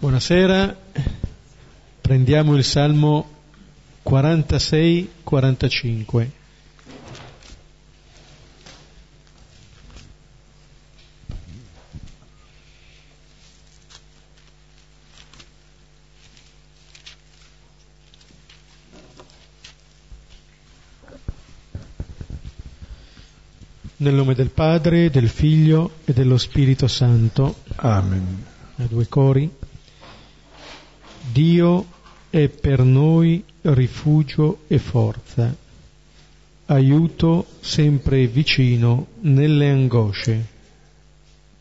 Buonasera, prendiamo il Salmo 46-45. Nel nome del Padre, del Figlio e dello Spirito Santo. Amen. A due cori. Dio è per noi rifugio e forza, aiuto sempre vicino nelle angosce.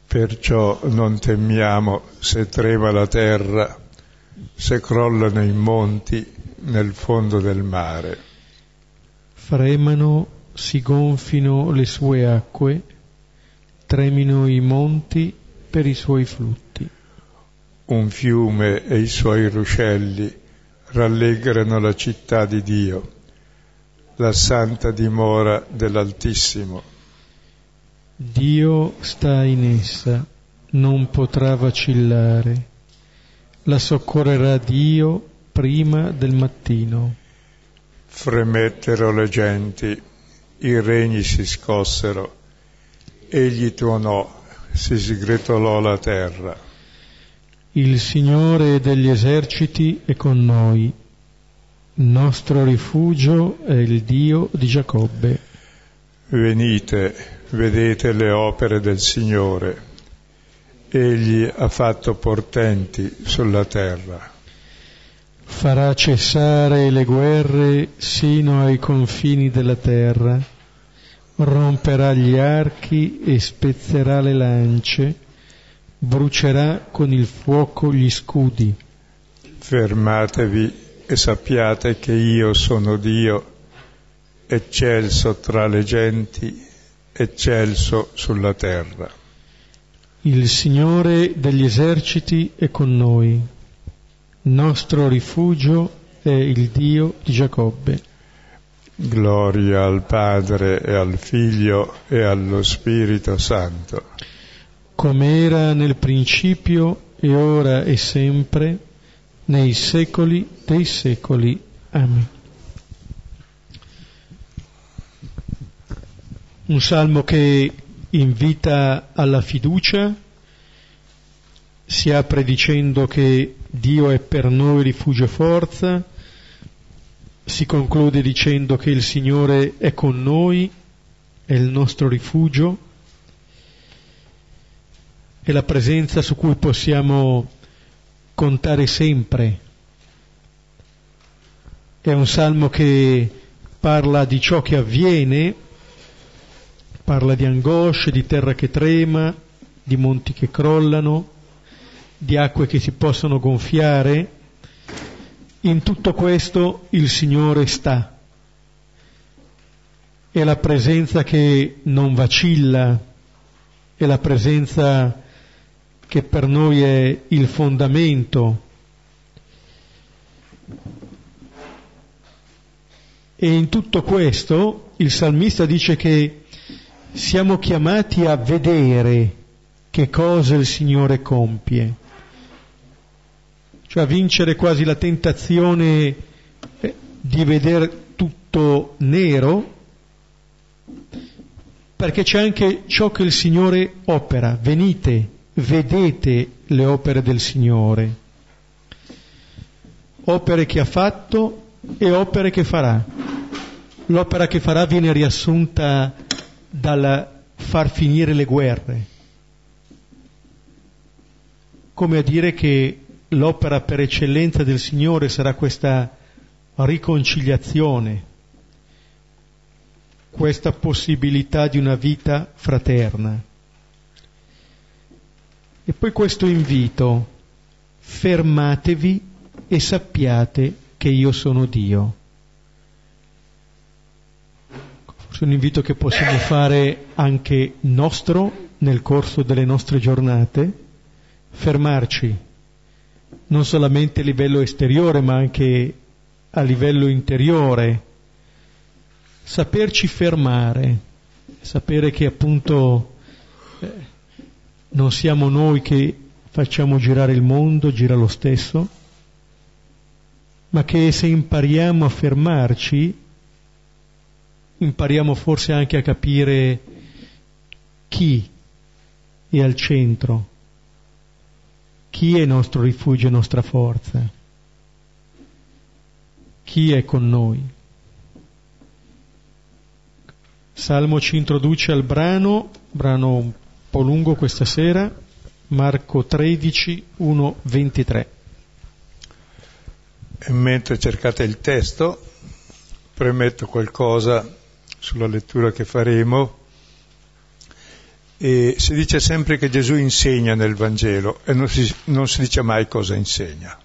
Perciò non temiamo se trema la terra, se crollano i monti nel fondo del mare. Fremano, si gonfino le sue acque, tremino i monti per i suoi flutti un fiume e i suoi ruscelli rallegrano la città di Dio, la santa dimora dell'Altissimo. Dio sta in essa, non potrà vacillare. La soccorrerà Dio prima del mattino. Fremettero le genti, i regni si scossero, egli tuonò, si sgretolò la terra. Il Signore degli eserciti è con noi, il nostro rifugio è il Dio di Giacobbe. Venite, vedete le opere del Signore. Egli ha fatto portenti sulla terra. Farà cessare le guerre sino ai confini della terra, romperà gli archi e spezzerà le lance brucerà con il fuoco gli scudi. Fermatevi e sappiate che io sono Dio, eccelso tra le genti, eccelso sulla terra. Il Signore degli eserciti è con noi, nostro rifugio è il Dio di Giacobbe. Gloria al Padre e al Figlio e allo Spirito Santo come era nel principio e ora e sempre, nei secoli dei secoli. Amen. Un salmo che invita alla fiducia, si apre dicendo che Dio è per noi rifugio e forza, si conclude dicendo che il Signore è con noi, è il nostro rifugio, è la presenza su cui possiamo contare sempre. È un salmo che parla di ciò che avviene, parla di angosce, di terra che trema, di monti che crollano, di acque che si possono gonfiare. In tutto questo il Signore sta. È la presenza che non vacilla, è la presenza che per noi è il fondamento. E in tutto questo il salmista dice che siamo chiamati a vedere che cosa il Signore compie, cioè a vincere quasi la tentazione eh, di vedere tutto nero, perché c'è anche ciò che il Signore opera. Venite, vedete le opere del Signore, opere che ha fatto e opere che farà. L'opera che farà viene riassunta dal far finire le guerre, come a dire che l'opera per eccellenza del Signore sarà questa riconciliazione, questa possibilità di una vita fraterna. E poi questo invito, fermatevi e sappiate che io sono Dio. Forse un invito che possiamo fare anche nostro nel corso delle nostre giornate, fermarci, non solamente a livello esteriore ma anche a livello interiore, saperci fermare, sapere che appunto eh, non siamo noi che facciamo girare il mondo, gira lo stesso, ma che se impariamo a fermarci, impariamo forse anche a capire chi è al centro, chi è nostro rifugio e nostra forza, chi è con noi. Salmo ci introduce al brano, brano po' lungo questa sera, Marco 13, 1, 23. E mentre cercate il testo, premetto qualcosa sulla lettura che faremo. E si dice sempre che Gesù insegna nel Vangelo e non si, non si dice mai cosa insegna.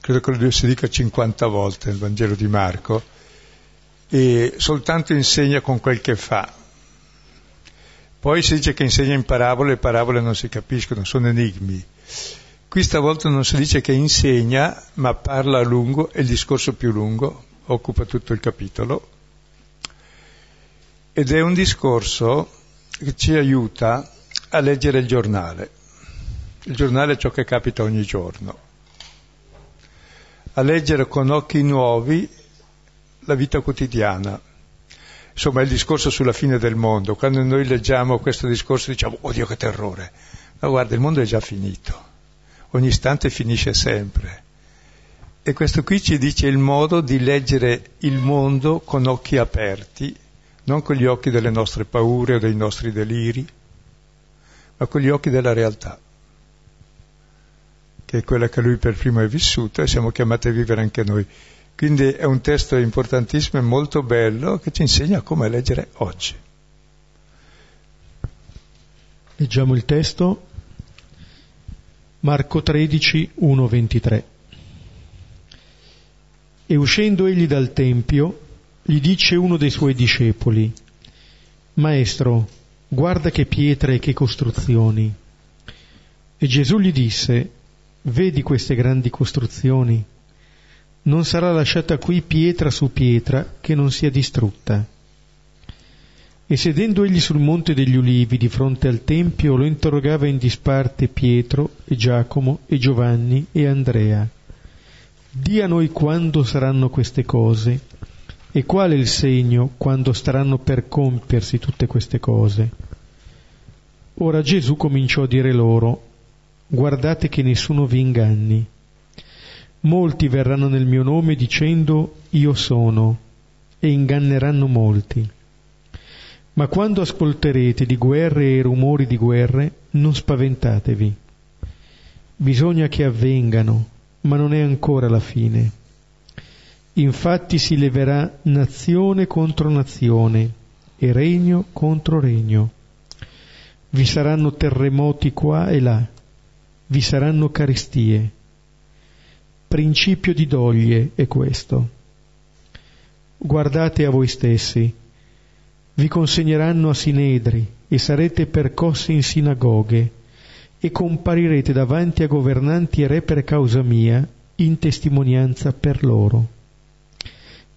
Credo che si dica 50 volte nel Vangelo di Marco e soltanto insegna con quel che fa. Poi si dice che insegna in parabole, le parabole non si capiscono, sono enigmi. Qui stavolta non si dice che insegna, ma parla a lungo e il discorso più lungo occupa tutto il capitolo. Ed è un discorso che ci aiuta a leggere il giornale. Il giornale è ciò che capita ogni giorno. A leggere con occhi nuovi la vita quotidiana. Insomma, è il discorso sulla fine del mondo. Quando noi leggiamo questo discorso diciamo, oddio che terrore. Ma guarda, il mondo è già finito ogni istante finisce sempre. E questo qui ci dice il modo di leggere il mondo con occhi aperti, non con gli occhi delle nostre paure o dei nostri deliri, ma con gli occhi della realtà, che è quella che lui per primo è vissuto e siamo chiamati a vivere anche noi. Quindi è un testo importantissimo e molto bello che ci insegna come leggere oggi. Leggiamo il testo Marco 13, 1, 23. E uscendo egli dal Tempio, gli dice uno dei suoi discepoli, Maestro, guarda che pietre e che costruzioni. E Gesù gli disse, Vedi queste grandi costruzioni? Non sarà lasciata qui pietra su pietra che non sia distrutta. E sedendo egli sul monte degli ulivi di fronte al tempio, lo interrogava in disparte Pietro e Giacomo e Giovanni e Andrea. Dì a noi quando saranno queste cose e qual è il segno quando staranno per compiersi tutte queste cose. Ora Gesù cominciò a dire loro, guardate che nessuno vi inganni. Molti verranno nel mio nome dicendo io sono e inganneranno molti. Ma quando ascolterete di guerre e rumori di guerre, non spaventatevi. Bisogna che avvengano, ma non è ancora la fine. Infatti si leverà nazione contro nazione e regno contro regno. Vi saranno terremoti qua e là, vi saranno carestie. Principio di doglie è questo. Guardate a voi stessi vi consegneranno a sinedri e sarete percossi in sinagoghe e comparirete davanti a governanti e re per causa mia in testimonianza per loro.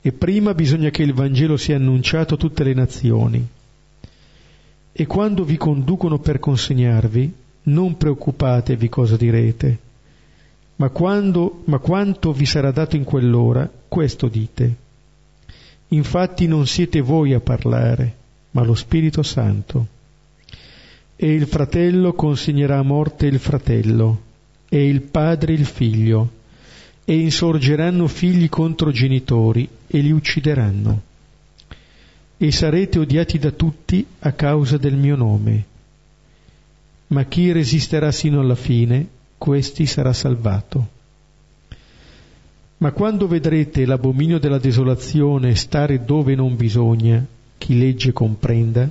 E prima bisogna che il Vangelo sia annunciato a tutte le nazioni. E quando vi conducono per consegnarvi, non preoccupatevi cosa direte, ma, quando, ma quanto vi sarà dato in quell'ora, questo dite Infatti non siete voi a parlare, ma lo Spirito Santo. E il fratello consegnerà a morte il fratello, e il padre il figlio, e insorgeranno figli contro genitori e li uccideranno. E sarete odiati da tutti a causa del mio nome. Ma chi resisterà sino alla fine, questi sarà salvato. Ma quando vedrete l'abominio della desolazione stare dove non bisogna, chi legge comprenda,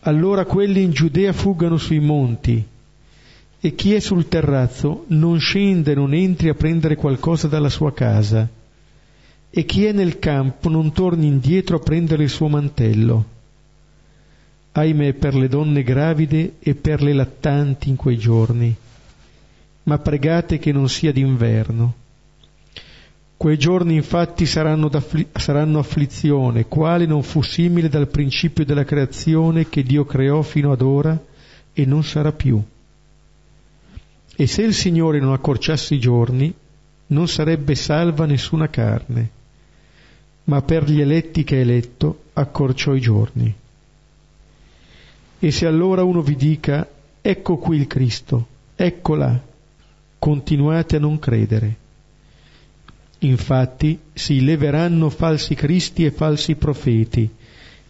allora quelli in Giudea fuggano sui monti, e chi è sul terrazzo non scende, non entri a prendere qualcosa dalla sua casa, e chi è nel campo non torni indietro a prendere il suo mantello. Ahimè per le donne gravide e per le lattanti in quei giorni, ma pregate che non sia d'inverno Quei giorni infatti saranno, saranno, afflizione, quale non fu simile dal principio della creazione che Dio creò fino ad ora e non sarà più. E se il Signore non accorciasse i giorni, non sarebbe salva nessuna carne, ma per gli eletti che ha eletto accorciò i giorni. E se allora uno vi dica, ecco qui il Cristo, ecco là, continuate a non credere. Infatti si leveranno falsi cristi e falsi profeti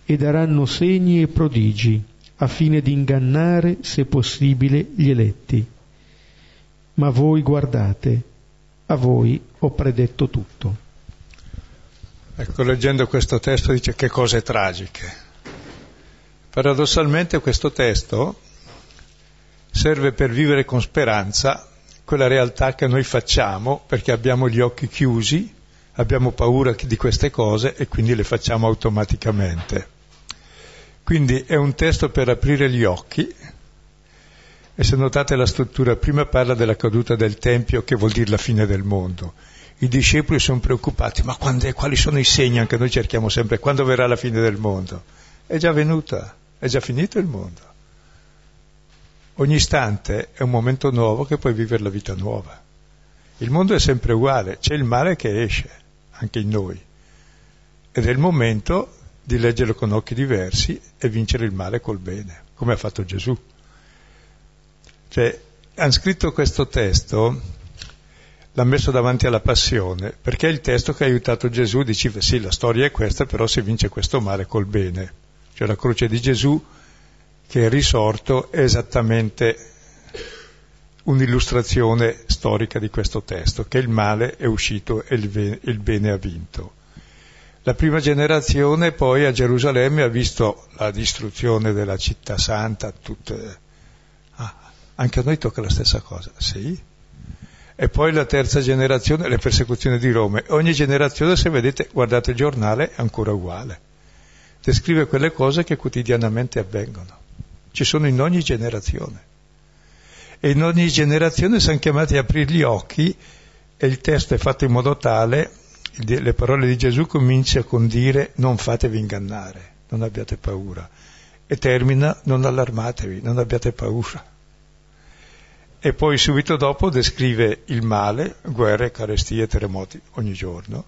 e daranno segni e prodigi a fine di ingannare, se possibile, gli eletti. Ma voi guardate, a voi ho predetto tutto. Ecco, leggendo questo testo dice che cose tragiche. Paradossalmente questo testo serve per vivere con speranza quella realtà che noi facciamo perché abbiamo gli occhi chiusi, abbiamo paura di queste cose e quindi le facciamo automaticamente. Quindi è un testo per aprire gli occhi e se notate la struttura, prima parla della caduta del Tempio che vuol dire la fine del mondo. I discepoli sono preoccupati, ma quando, quali sono i segni? Anche noi cerchiamo sempre, quando verrà la fine del mondo? È già venuta, è già finito il mondo. Ogni istante è un momento nuovo che puoi vivere la vita nuova. Il mondo è sempre uguale, c'è il male che esce, anche in noi. Ed è il momento di leggerlo con occhi diversi e vincere il male col bene, come ha fatto Gesù. Cioè, hanno scritto questo testo, l'hanno messo davanti alla passione, perché è il testo che ha aiutato Gesù, diceva sì, la storia è questa, però si vince questo male col bene. Cioè la croce di Gesù che è risorto è esattamente un'illustrazione storica di questo testo, che il male è uscito e il bene ha vinto. La prima generazione poi a Gerusalemme ha visto la distruzione della città santa, tutte... ah, anche a noi tocca la stessa cosa, sì. E poi la terza generazione, le persecuzioni di Roma. Ogni generazione, se vedete, guardate il giornale, è ancora uguale. Descrive quelle cose che quotidianamente avvengono. Ci sono in ogni generazione. E in ogni generazione siamo chiamati a aprire gli occhi e il testo è fatto in modo tale le parole di Gesù comincia con dire non fatevi ingannare, non abbiate paura. E termina non allarmatevi, non abbiate paura. E poi subito dopo descrive il male, guerre, carestie, terremoti ogni giorno.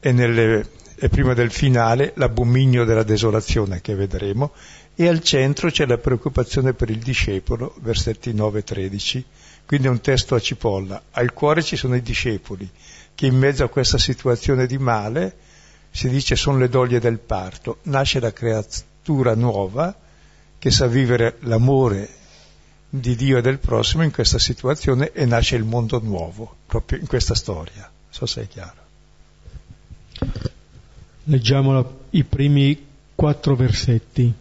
E, nelle, e prima del finale l'abominio della desolazione che vedremo. E al centro c'è la preoccupazione per il discepolo, versetti 9 e 13. Quindi un testo a cipolla. Al cuore ci sono i discepoli che in mezzo a questa situazione di male, si dice sono le doglie del parto, nasce la creatura nuova che sa vivere l'amore di Dio e del prossimo in questa situazione e nasce il mondo nuovo, proprio in questa storia. So se è chiaro. Leggiamo i primi quattro versetti.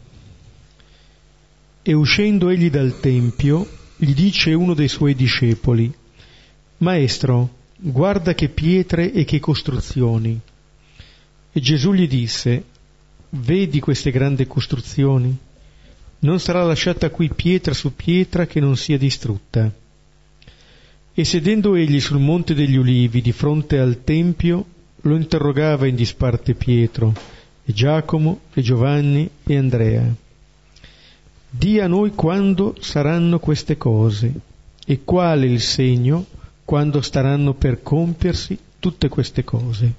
E uscendo egli dal Tempio, gli dice uno dei suoi discepoli, Maestro, guarda che pietre e che costruzioni. E Gesù gli disse, vedi queste grandi costruzioni? Non sarà lasciata qui pietra su pietra che non sia distrutta. E sedendo egli sul monte degli ulivi di fronte al Tempio, lo interrogava in disparte Pietro, e Giacomo, e Giovanni, e Andrea. Di a noi quando saranno queste cose, e quale il segno quando staranno per compiersi tutte queste cose.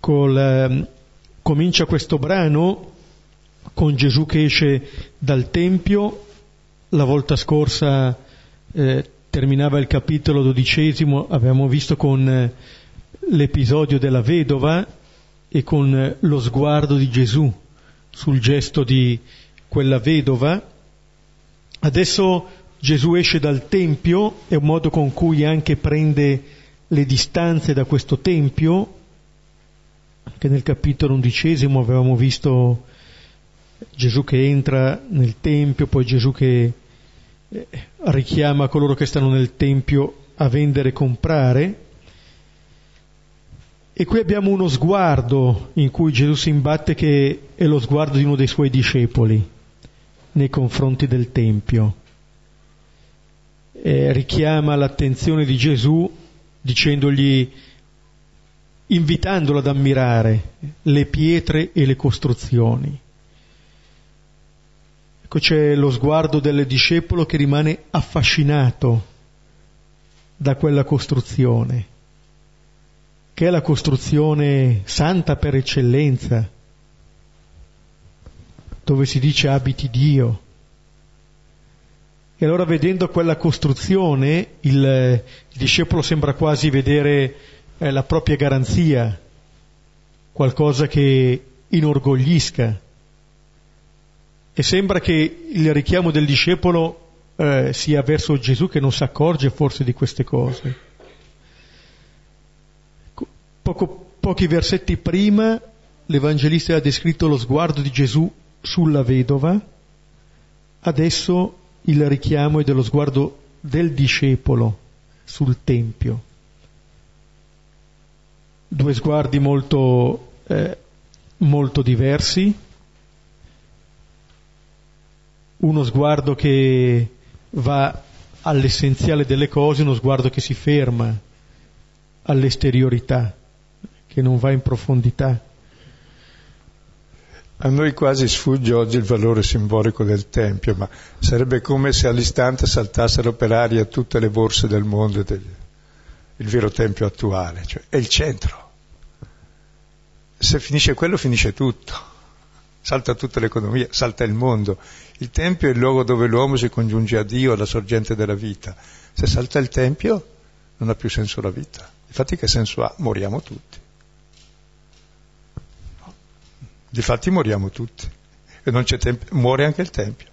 Col, eh, comincia questo brano con Gesù che esce dal Tempio, la volta scorsa eh, terminava il capitolo dodicesimo, abbiamo visto con eh, l'episodio della vedova e con eh, lo sguardo di Gesù sul gesto di quella vedova Adesso Gesù esce dal Tempio, è un modo con cui anche prende le distanze da questo Tempio, anche nel capitolo undicesimo avevamo visto Gesù che entra nel Tempio, poi Gesù che eh, richiama coloro che stanno nel Tempio a vendere e comprare. E qui abbiamo uno sguardo in cui Gesù si imbatte che è lo sguardo di uno dei suoi discepoli nei confronti del Tempio. Eh, richiama l'attenzione di Gesù dicendogli invitandolo ad ammirare le pietre e le costruzioni. Ecco c'è lo sguardo del discepolo che rimane affascinato da quella costruzione, che è la costruzione santa per eccellenza, dove si dice abiti Dio. E allora vedendo quella costruzione il, il discepolo sembra quasi vedere eh, la propria garanzia, qualcosa che inorgoglisca. E sembra che il richiamo del discepolo eh, sia verso Gesù che non si accorge forse di queste cose. Poco, pochi versetti prima l'Evangelista ha descritto lo sguardo di Gesù sulla vedova, adesso il richiamo è dello sguardo del discepolo sul Tempio. Due sguardi molto, eh, molto diversi, uno sguardo che va all'essenziale delle cose, uno sguardo che si ferma all'esteriorità, che non va in profondità. A noi quasi sfugge oggi il valore simbolico del Tempio, ma sarebbe come se all'istante saltassero per aria tutte le borse del mondo, del, il vero Tempio attuale, cioè è il centro. Se finisce quello finisce tutto, salta tutta l'economia, salta il mondo. Il Tempio è il luogo dove l'uomo si congiunge a Dio, alla sorgente della vita. Se salta il Tempio non ha più senso la vita. Infatti che senso ha? Moriamo tutti. Difatti moriamo tutti e non c'è tempio, muore anche il Tempio.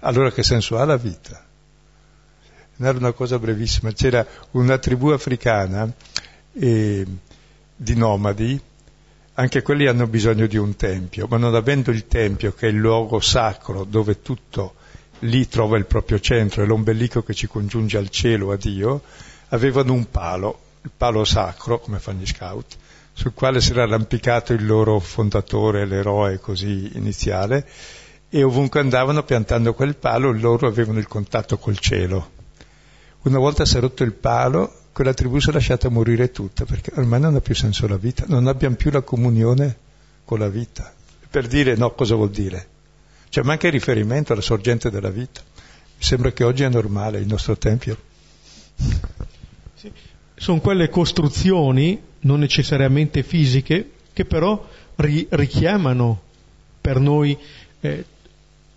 Allora che senso ha la vita? Era una cosa brevissima, c'era una tribù africana eh, di nomadi, anche quelli hanno bisogno di un tempio, ma non avendo il tempio che è il luogo sacro dove tutto lì trova il proprio centro, è l'ombelico che ci congiunge al cielo, a Dio, avevano un palo, il palo sacro, come fanno gli scout, sul quale si era arrampicato il loro fondatore, l'eroe così iniziale, e ovunque andavano piantando quel palo loro avevano il contatto col cielo. Una volta si è rotto il palo, quella tribù si è lasciata morire tutta, perché ormai non ha più senso la vita, non abbiamo più la comunione con la vita. Per dire no, cosa vuol dire? Cioè manca il riferimento alla sorgente della vita. Mi sembra che oggi è normale il nostro Tempio. Sì. Sono quelle costruzioni non necessariamente fisiche, che però ri- richiamano per noi eh,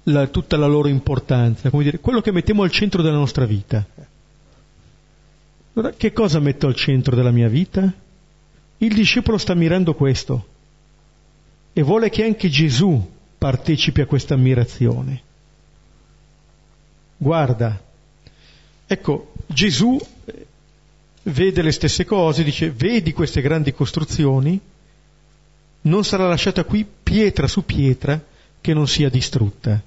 la, tutta la loro importanza, come dire, quello che mettiamo al centro della nostra vita. Allora, che cosa metto al centro della mia vita? Il discepolo sta mirando questo e vuole che anche Gesù partecipi a questa ammirazione. Guarda, ecco, Gesù vede le stesse cose, dice vedi queste grandi costruzioni, non sarà lasciata qui pietra su pietra che non sia distrutta.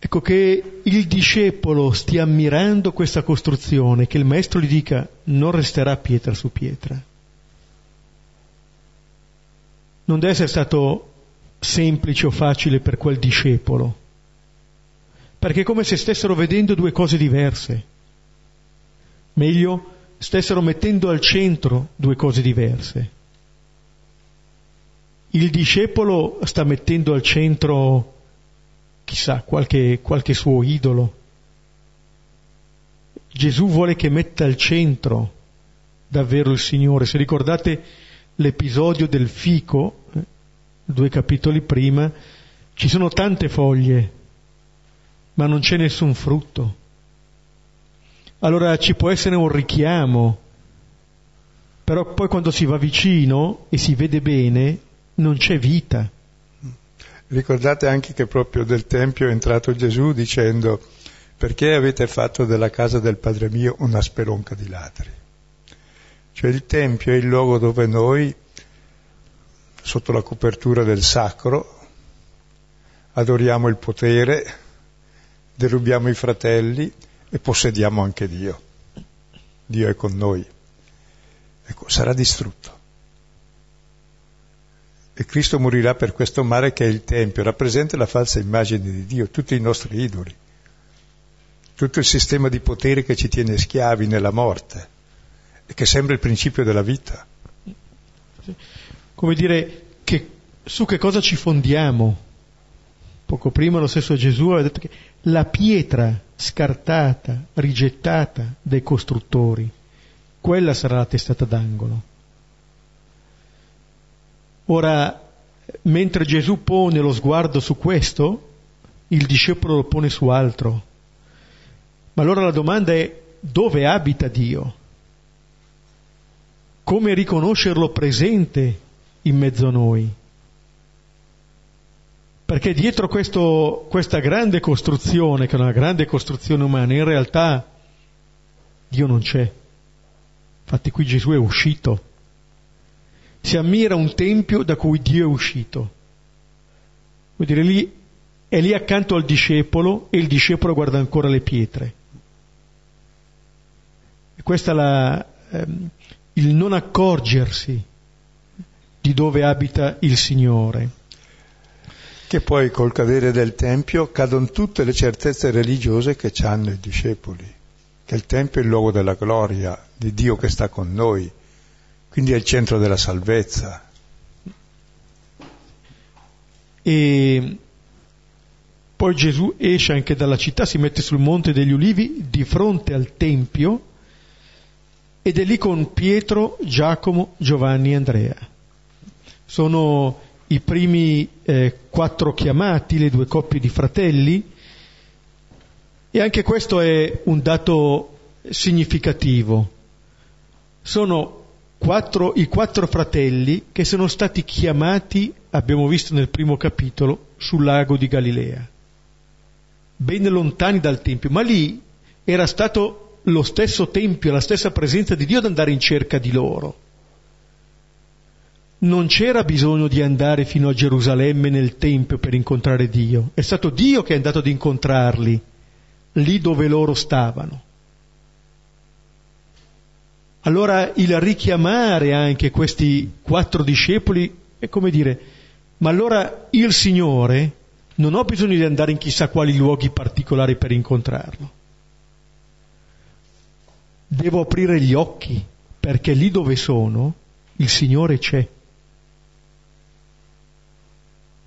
Ecco che il discepolo stia ammirando questa costruzione, che il maestro gli dica non resterà pietra su pietra. Non deve essere stato semplice o facile per quel discepolo perché è come se stessero vedendo due cose diverse. Meglio, stessero mettendo al centro due cose diverse. Il discepolo sta mettendo al centro, chissà, qualche, qualche suo idolo. Gesù vuole che metta al centro davvero il Signore. Se ricordate l'episodio del fico, eh, due capitoli prima, ci sono tante foglie, ma non c'è nessun frutto. Allora ci può essere un richiamo, però poi quando si va vicino e si vede bene, non c'è vita. Ricordate anche che proprio del Tempio è entrato Gesù dicendo perché avete fatto della casa del Padre mio una spelonca di ladri? Cioè il Tempio è il luogo dove noi, sotto la copertura del sacro, adoriamo il potere, derubiamo i fratelli e possediamo anche Dio. Dio è con noi. Ecco, sarà distrutto. E Cristo morirà per questo mare che è il Tempio, rappresenta la falsa immagine di Dio, tutti i nostri idoli, tutto il sistema di potere che ci tiene schiavi nella morte. che sembra il principio della vita. Come dire, che, su che cosa ci fondiamo? Poco prima lo stesso Gesù aveva detto che la pietra scartata, rigettata dai costruttori, quella sarà la testata d'angolo. Ora, mentre Gesù pone lo sguardo su questo, il discepolo lo pone su altro. Ma allora la domanda è dove abita Dio? Come riconoscerlo presente in mezzo a noi? Perché dietro questo, questa grande costruzione, che è una grande costruzione umana, in realtà Dio non c'è. Infatti qui Gesù è uscito. Si ammira un tempio da cui Dio è uscito. Vuol dire lì è lì accanto al discepolo e il discepolo guarda ancora le pietre. E questo è la, ehm, il non accorgersi di dove abita il Signore. Che poi col cadere del Tempio cadono tutte le certezze religiose che hanno i discepoli, che il Tempio è il luogo della gloria, di Dio che sta con noi, quindi è il centro della salvezza. E poi Gesù esce anche dalla città, si mette sul monte degli ulivi di fronte al Tempio ed è lì con Pietro, Giacomo, Giovanni e Andrea. Sono i primi eh, quattro chiamati, le due coppie di fratelli, e anche questo è un dato significativo. Sono quattro, i quattro fratelli che sono stati chiamati, abbiamo visto nel primo capitolo, sul lago di Galilea ben lontani dal Tempio, ma lì era stato lo stesso Tempio, la stessa presenza di Dio ad andare in cerca di loro. Non c'era bisogno di andare fino a Gerusalemme nel Tempio per incontrare Dio, è stato Dio che è andato ad incontrarli lì dove loro stavano. Allora il richiamare anche questi quattro discepoli è come dire, ma allora il Signore non ho bisogno di andare in chissà quali luoghi particolari per incontrarlo. Devo aprire gli occhi perché lì dove sono il Signore c'è.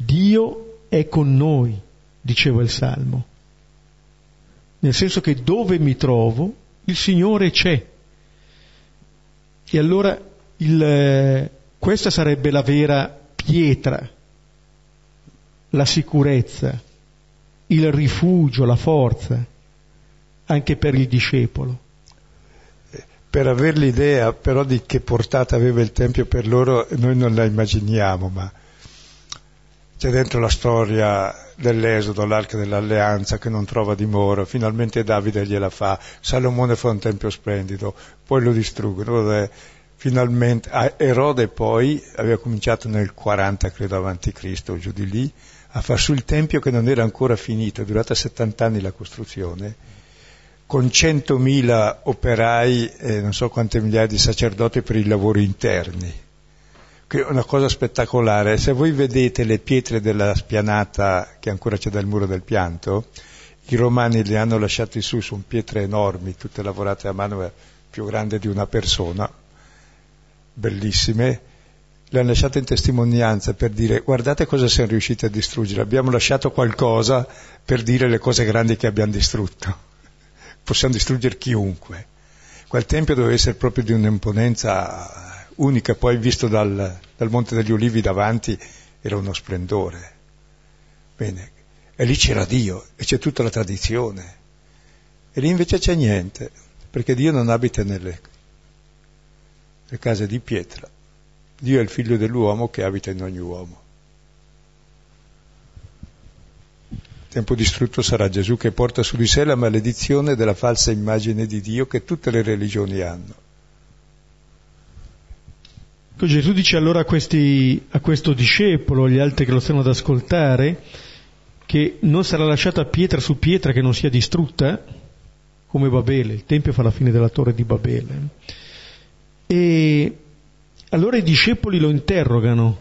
Dio è con noi, diceva il Salmo. Nel senso che dove mi trovo il Signore c'è. E allora il, eh, questa sarebbe la vera pietra la sicurezza, il rifugio, la forza, anche per il discepolo. Per avere l'idea però di che portata aveva il Tempio per loro, noi non la immaginiamo, ma c'è dentro la storia dell'Esodo, l'arca dell'alleanza che non trova dimora, finalmente Davide gliela fa, Salomone fa un tempio splendido, poi lo distruggono, finalmente, Erode poi aveva cominciato nel 40 credo avanti Cristo, giù di lì, a far su il Tempio che non era ancora finito, è durata 70 anni la costruzione, con 100.000 operai e non so quante migliaia di sacerdoti per i lavori interni. Una cosa spettacolare. Se voi vedete le pietre della spianata che ancora c'è dal muro del pianto, i romani le hanno lasciate su, sono pietre enormi, tutte lavorate a mano, più grande di una persona, bellissime, le hanno lasciate in testimonianza per dire guardate cosa siamo riusciti a distruggere, abbiamo lasciato qualcosa per dire le cose grandi che abbiamo distrutto. Possiamo distruggere chiunque. Quel tempio doveva essere proprio di un'imponenza unica, poi visto dal, dal Monte degli Ulivi davanti era uno splendore. Bene, e lì c'era Dio e c'è tutta la tradizione. E lì invece c'è niente, perché Dio non abita nelle case di pietra Dio è il figlio dell'uomo che abita in ogni uomo. tempo distrutto sarà Gesù che porta su di sé la maledizione della falsa immagine di Dio che tutte le religioni hanno. Gesù dice allora a, questi, a questo discepolo, agli altri che lo stanno ad ascoltare, che non sarà lasciata pietra su pietra che non sia distrutta, come Babele, il Tempio fa la fine della torre di Babele. E allora i discepoli lo interrogano,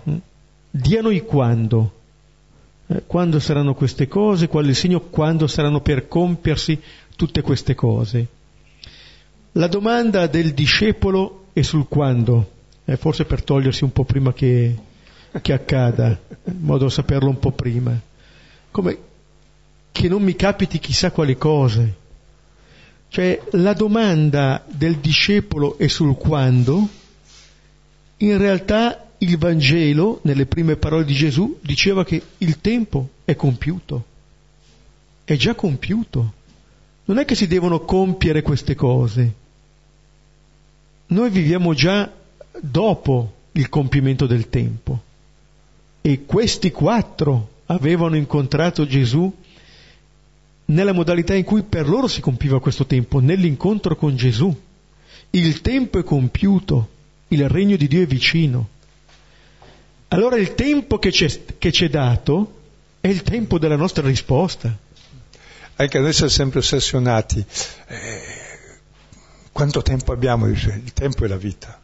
diano i quando, eh, quando saranno queste cose, qual è il segno, quando saranno per compiersi tutte queste cose. La domanda del discepolo è sul quando, eh, forse per togliersi un po' prima che, che accada, in modo da saperlo un po' prima. Come che non mi capiti chissà quali cose. Cioè la domanda del discepolo è sul quando, in realtà il Vangelo, nelle prime parole di Gesù, diceva che il tempo è compiuto, è già compiuto. Non è che si devono compiere queste cose. Noi viviamo già dopo il compimento del tempo. E questi quattro avevano incontrato Gesù nella modalità in cui per loro si compiva questo tempo, nell'incontro con Gesù. Il tempo è compiuto, il regno di Dio è vicino. Allora il tempo che ci è dato è il tempo della nostra risposta. Anche noi siamo sempre ossessionati. Eh, quanto tempo abbiamo? Il tempo è la vita.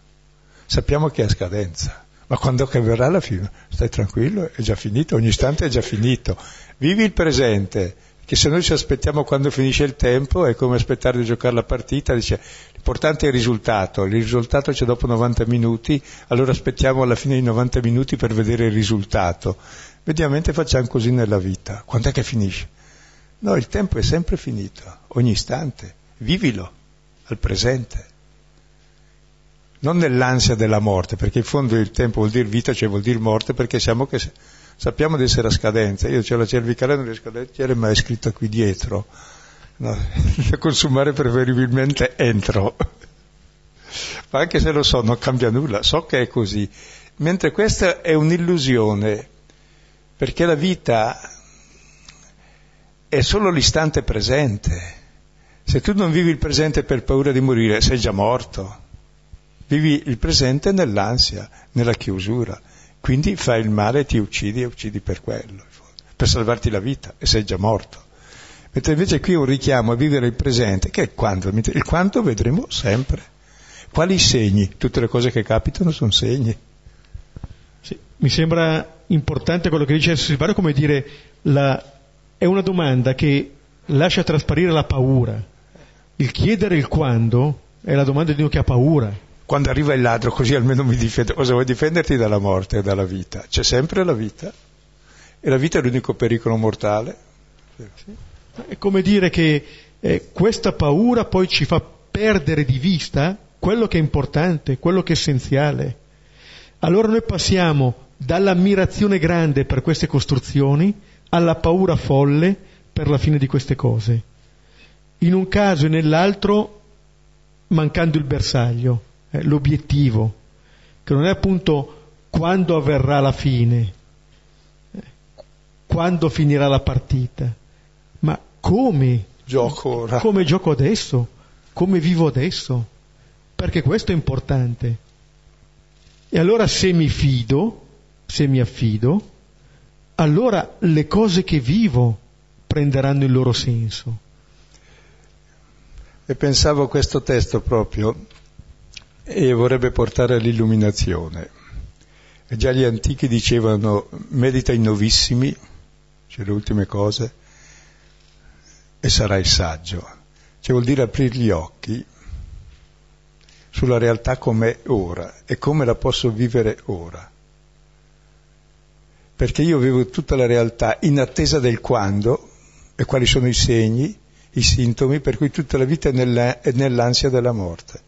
Sappiamo che è a scadenza, ma quando che verrà la fine, stai tranquillo, è già finito, ogni istante è già finito. Vivi il presente, che se noi ci aspettiamo quando finisce il tempo è come aspettare di giocare la partita, dice l'importante è il risultato, il risultato c'è dopo 90 minuti, allora aspettiamo alla fine dei 90 minuti per vedere il risultato. Mediamente facciamo così nella vita, quando è che finisce? No, il tempo è sempre finito, ogni istante, vivilo al presente. Non nell'ansia della morte, perché in fondo il tempo vuol dire vita, cioè vuol dire morte, perché che sappiamo di essere a scadenza. Io ho la cervicale, non riesco a leggere, ma è scritto qui dietro. No, da consumare preferibilmente entro. ma anche se lo so, non cambia nulla, so che è così. Mentre questa è un'illusione, perché la vita è solo l'istante presente. Se tu non vivi il presente per paura di morire, sei già morto. Vivi il presente nell'ansia, nella chiusura. Quindi fai il male, ti uccidi e uccidi per quello, per salvarti la vita e sei già morto. Mentre invece qui un richiamo a vivere il presente, che è quando? Il quando vedremo sempre. Quali segni? Tutte le cose che capitano sono segni. Sì, mi sembra importante quello che dice Silvario, come dire, la, è una domanda che lascia trasparire la paura. Il chiedere il quando è la domanda di uno che ha paura quando arriva il ladro così almeno mi difendo. Cosa vuoi difenderti dalla morte e dalla vita? C'è sempre la vita e la vita è l'unico pericolo mortale. Sì. È come dire che eh, questa paura poi ci fa perdere di vista quello che è importante, quello che è essenziale. Allora noi passiamo dall'ammirazione grande per queste costruzioni alla paura folle per la fine di queste cose. In un caso e nell'altro mancando il bersaglio eh, l'obiettivo, che non è appunto quando avverrà la fine, eh, quando finirà la partita, ma come gioco ora. Come gioco adesso, come vivo adesso, perché questo è importante. E allora se mi fido, se mi affido, allora le cose che vivo prenderanno il loro senso. E pensavo a questo testo proprio, e vorrebbe portare all'illuminazione. E già gli antichi dicevano medita in novissimi, cioè le ultime cose, e sarai saggio. Cioè vuol dire aprire gli occhi sulla realtà com'è ora e come la posso vivere ora. Perché io vivo tutta la realtà in attesa del quando e quali sono i segni, i sintomi, per cui tutta la vita è nell'ansia della morte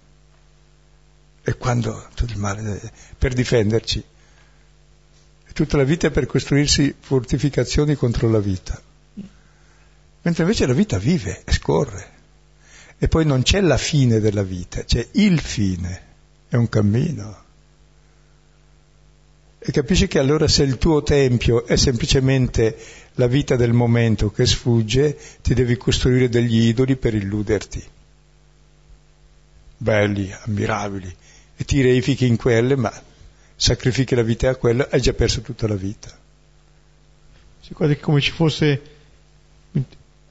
e quando tutto il male per difenderci. Tutta la vita è per costruirsi fortificazioni contro la vita. Mentre invece la vita vive e scorre. E poi non c'è la fine della vita, c'è il fine, è un cammino. E capisci che allora se il tuo tempio è semplicemente la vita del momento che sfugge, ti devi costruire degli idoli per illuderti. Belli, ammirabili, e ti reifichi in quelle, ma sacrifichi la vita a quello, hai già perso tutta la vita. Si quasi come ci fosse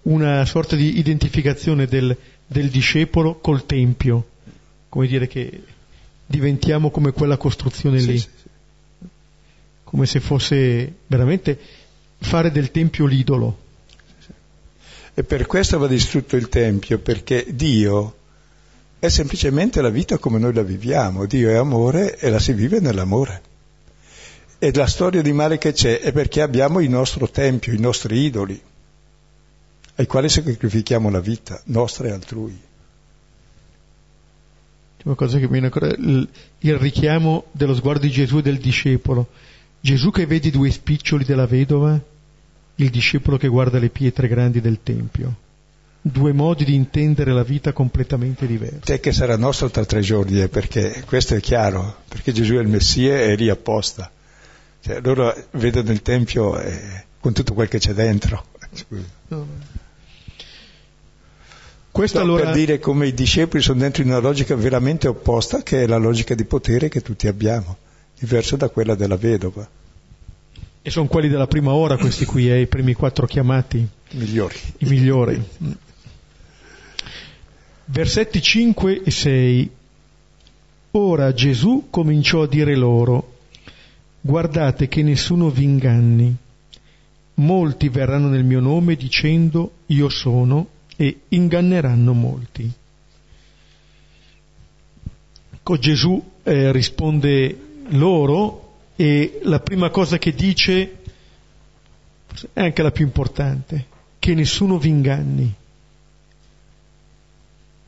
una sorta di identificazione del, del discepolo col tempio, come dire che diventiamo come quella costruzione lì, sì, sì. come se fosse veramente fare del tempio l'idolo. E per questo va distrutto il tempio, perché Dio è semplicemente la vita come noi la viviamo. Dio è amore e la si vive nell'amore. E la storia di male che c'è è perché abbiamo il nostro tempio, i nostri idoli, ai quali sacrifichiamo la vita, nostra e altrui. Una cosa che mi viene ancora, il, il richiamo dello sguardo di Gesù e del discepolo. Gesù che vede i due spiccioli della vedova, il discepolo che guarda le pietre grandi del Tempio. Due modi di intendere la vita completamente diversi. Te che sarà nostro tra tre giorni, eh, perché questo è chiaro, perché Gesù è il Messia e è lì apposta. Cioè, loro vedono il Tempio eh, con tutto quel che c'è dentro. No. Questo no, allora... Per dire come i discepoli sono dentro in una logica veramente opposta, che è la logica di potere che tutti abbiamo, diversa da quella della vedova. E sono quelli della prima ora questi qui, eh, i primi quattro chiamati. I migliori. I migliori. Versetti 5 e 6. Ora Gesù cominciò a dire loro, guardate che nessuno vi inganni. Molti verranno nel mio nome dicendo io sono e inganneranno molti. Ecco, Gesù eh, risponde loro e la prima cosa che dice è anche la più importante, che nessuno vi inganni.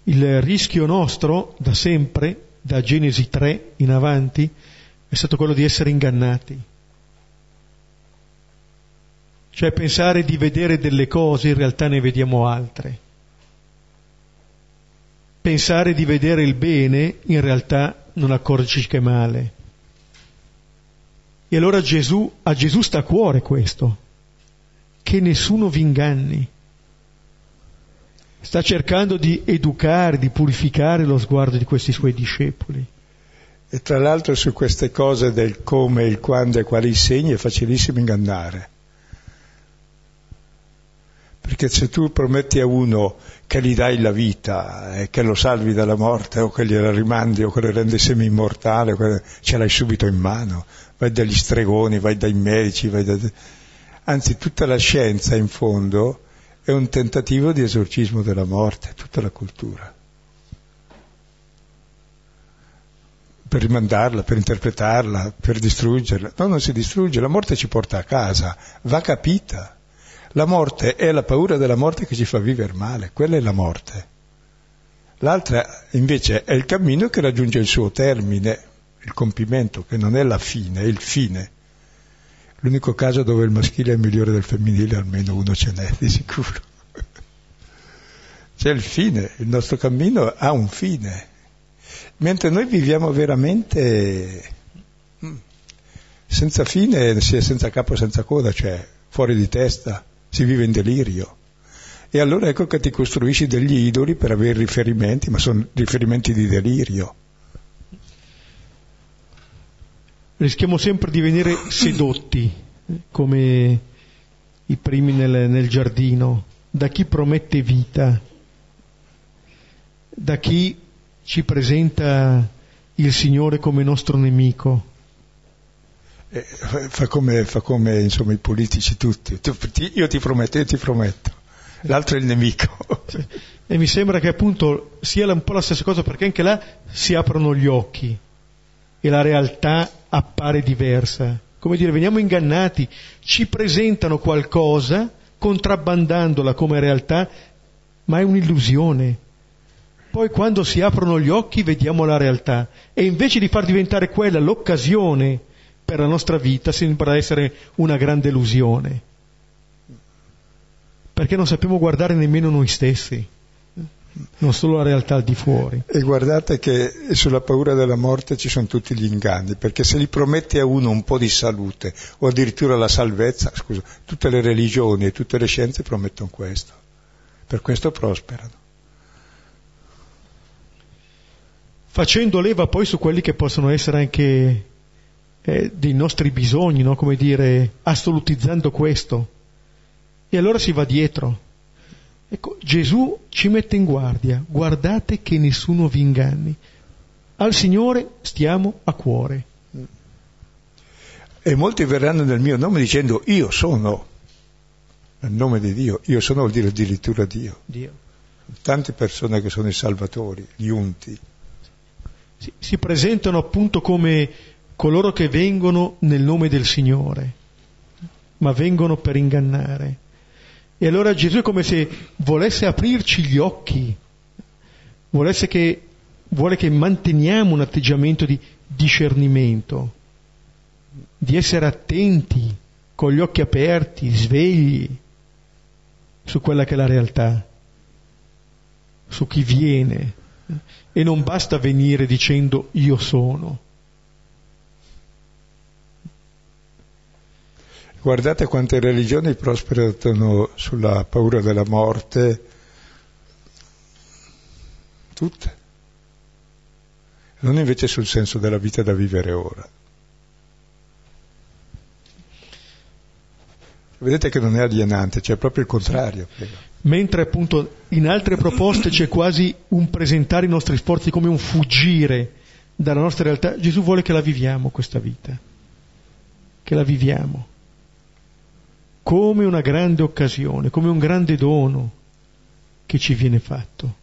Il rischio nostro da sempre, da Genesi 3 in avanti, è stato quello di essere ingannati. Cioè pensare di vedere delle cose, in realtà ne vediamo altre. Pensare di vedere il bene, in realtà non accorgerci che male. E allora Gesù, a Gesù sta a cuore questo, che nessuno vi inganni. Sta cercando di educare, di purificare lo sguardo di questi suoi discepoli. E tra l'altro su queste cose del come, il quando e quali segni è facilissimo ingannare. Perché se tu prometti a uno che gli dai la vita, e che lo salvi dalla morte, o che gliela rimandi, o che lo rendi semi-immortale, ce l'hai subito in mano vai dagli stregoni, vai dai medici, vai da... anzi tutta la scienza in fondo è un tentativo di esorcismo della morte, tutta la cultura. Per rimandarla, per interpretarla, per distruggerla. No, non si distrugge, la morte ci porta a casa, va capita. La morte è la paura della morte che ci fa vivere male, quella è la morte. L'altra invece è il cammino che raggiunge il suo termine, il compimento, che non è la fine, è il fine. L'unico caso dove il maschile è migliore del femminile, almeno uno ce n'è di sicuro. C'è il fine, il nostro cammino ha un fine. Mentre noi viviamo veramente mm, senza fine, senza capo, senza coda, cioè fuori di testa, si vive in delirio. E allora ecco che ti costruisci degli idoli per avere riferimenti, ma sono riferimenti di delirio. Rischiamo sempre di venire sedotti, come i primi nel, nel giardino, da chi promette vita, da chi ci presenta il Signore come nostro nemico. Eh, fa, come, fa come insomma, i politici tutti, tu, ti, io ti prometto, io ti prometto, l'altro è il nemico. E mi sembra che appunto sia un po' la stessa cosa perché anche là si aprono gli occhi e la realtà appare diversa. Come dire, veniamo ingannati, ci presentano qualcosa contrabbandandola come realtà, ma è un'illusione. Poi quando si aprono gli occhi vediamo la realtà e invece di far diventare quella l'occasione per la nostra vita sembra essere una grande illusione. Perché non sappiamo guardare nemmeno noi stessi non solo la realtà al di fuori. E guardate che sulla paura della morte ci sono tutti gli inganni, perché se gli prometti a uno un po' di salute o addirittura la salvezza, scusa, tutte le religioni e tutte le scienze promettono questo, per questo prosperano. Facendo leva poi su quelli che possono essere anche eh, dei nostri bisogni, no? come dire, assolutizzando questo. E allora si va dietro Ecco, Gesù ci mette in guardia, guardate che nessuno vi inganni. Al Signore stiamo a cuore. E molti verranno nel mio nome dicendo io sono, nel nome di Dio, io sono vuol dire addirittura Dio. Dio. tante persone che sono i salvatori, gli unti. Si, si presentano appunto come coloro che vengono nel nome del Signore, ma vengono per ingannare. E allora Gesù è come se volesse aprirci gli occhi, volesse che, vuole che manteniamo un atteggiamento di discernimento, di essere attenti, con gli occhi aperti, svegli su quella che è la realtà, su chi viene. E non basta venire dicendo io sono. Guardate quante religioni prosperano sulla paura della morte, tutte, non invece sul senso della vita da vivere ora. Vedete che non è alienante, c'è proprio il contrario. Mentre appunto in altre proposte c'è quasi un presentare i nostri sforzi come un fuggire dalla nostra realtà, Gesù vuole che la viviamo questa vita, che la viviamo come una grande occasione, come un grande dono che ci viene fatto.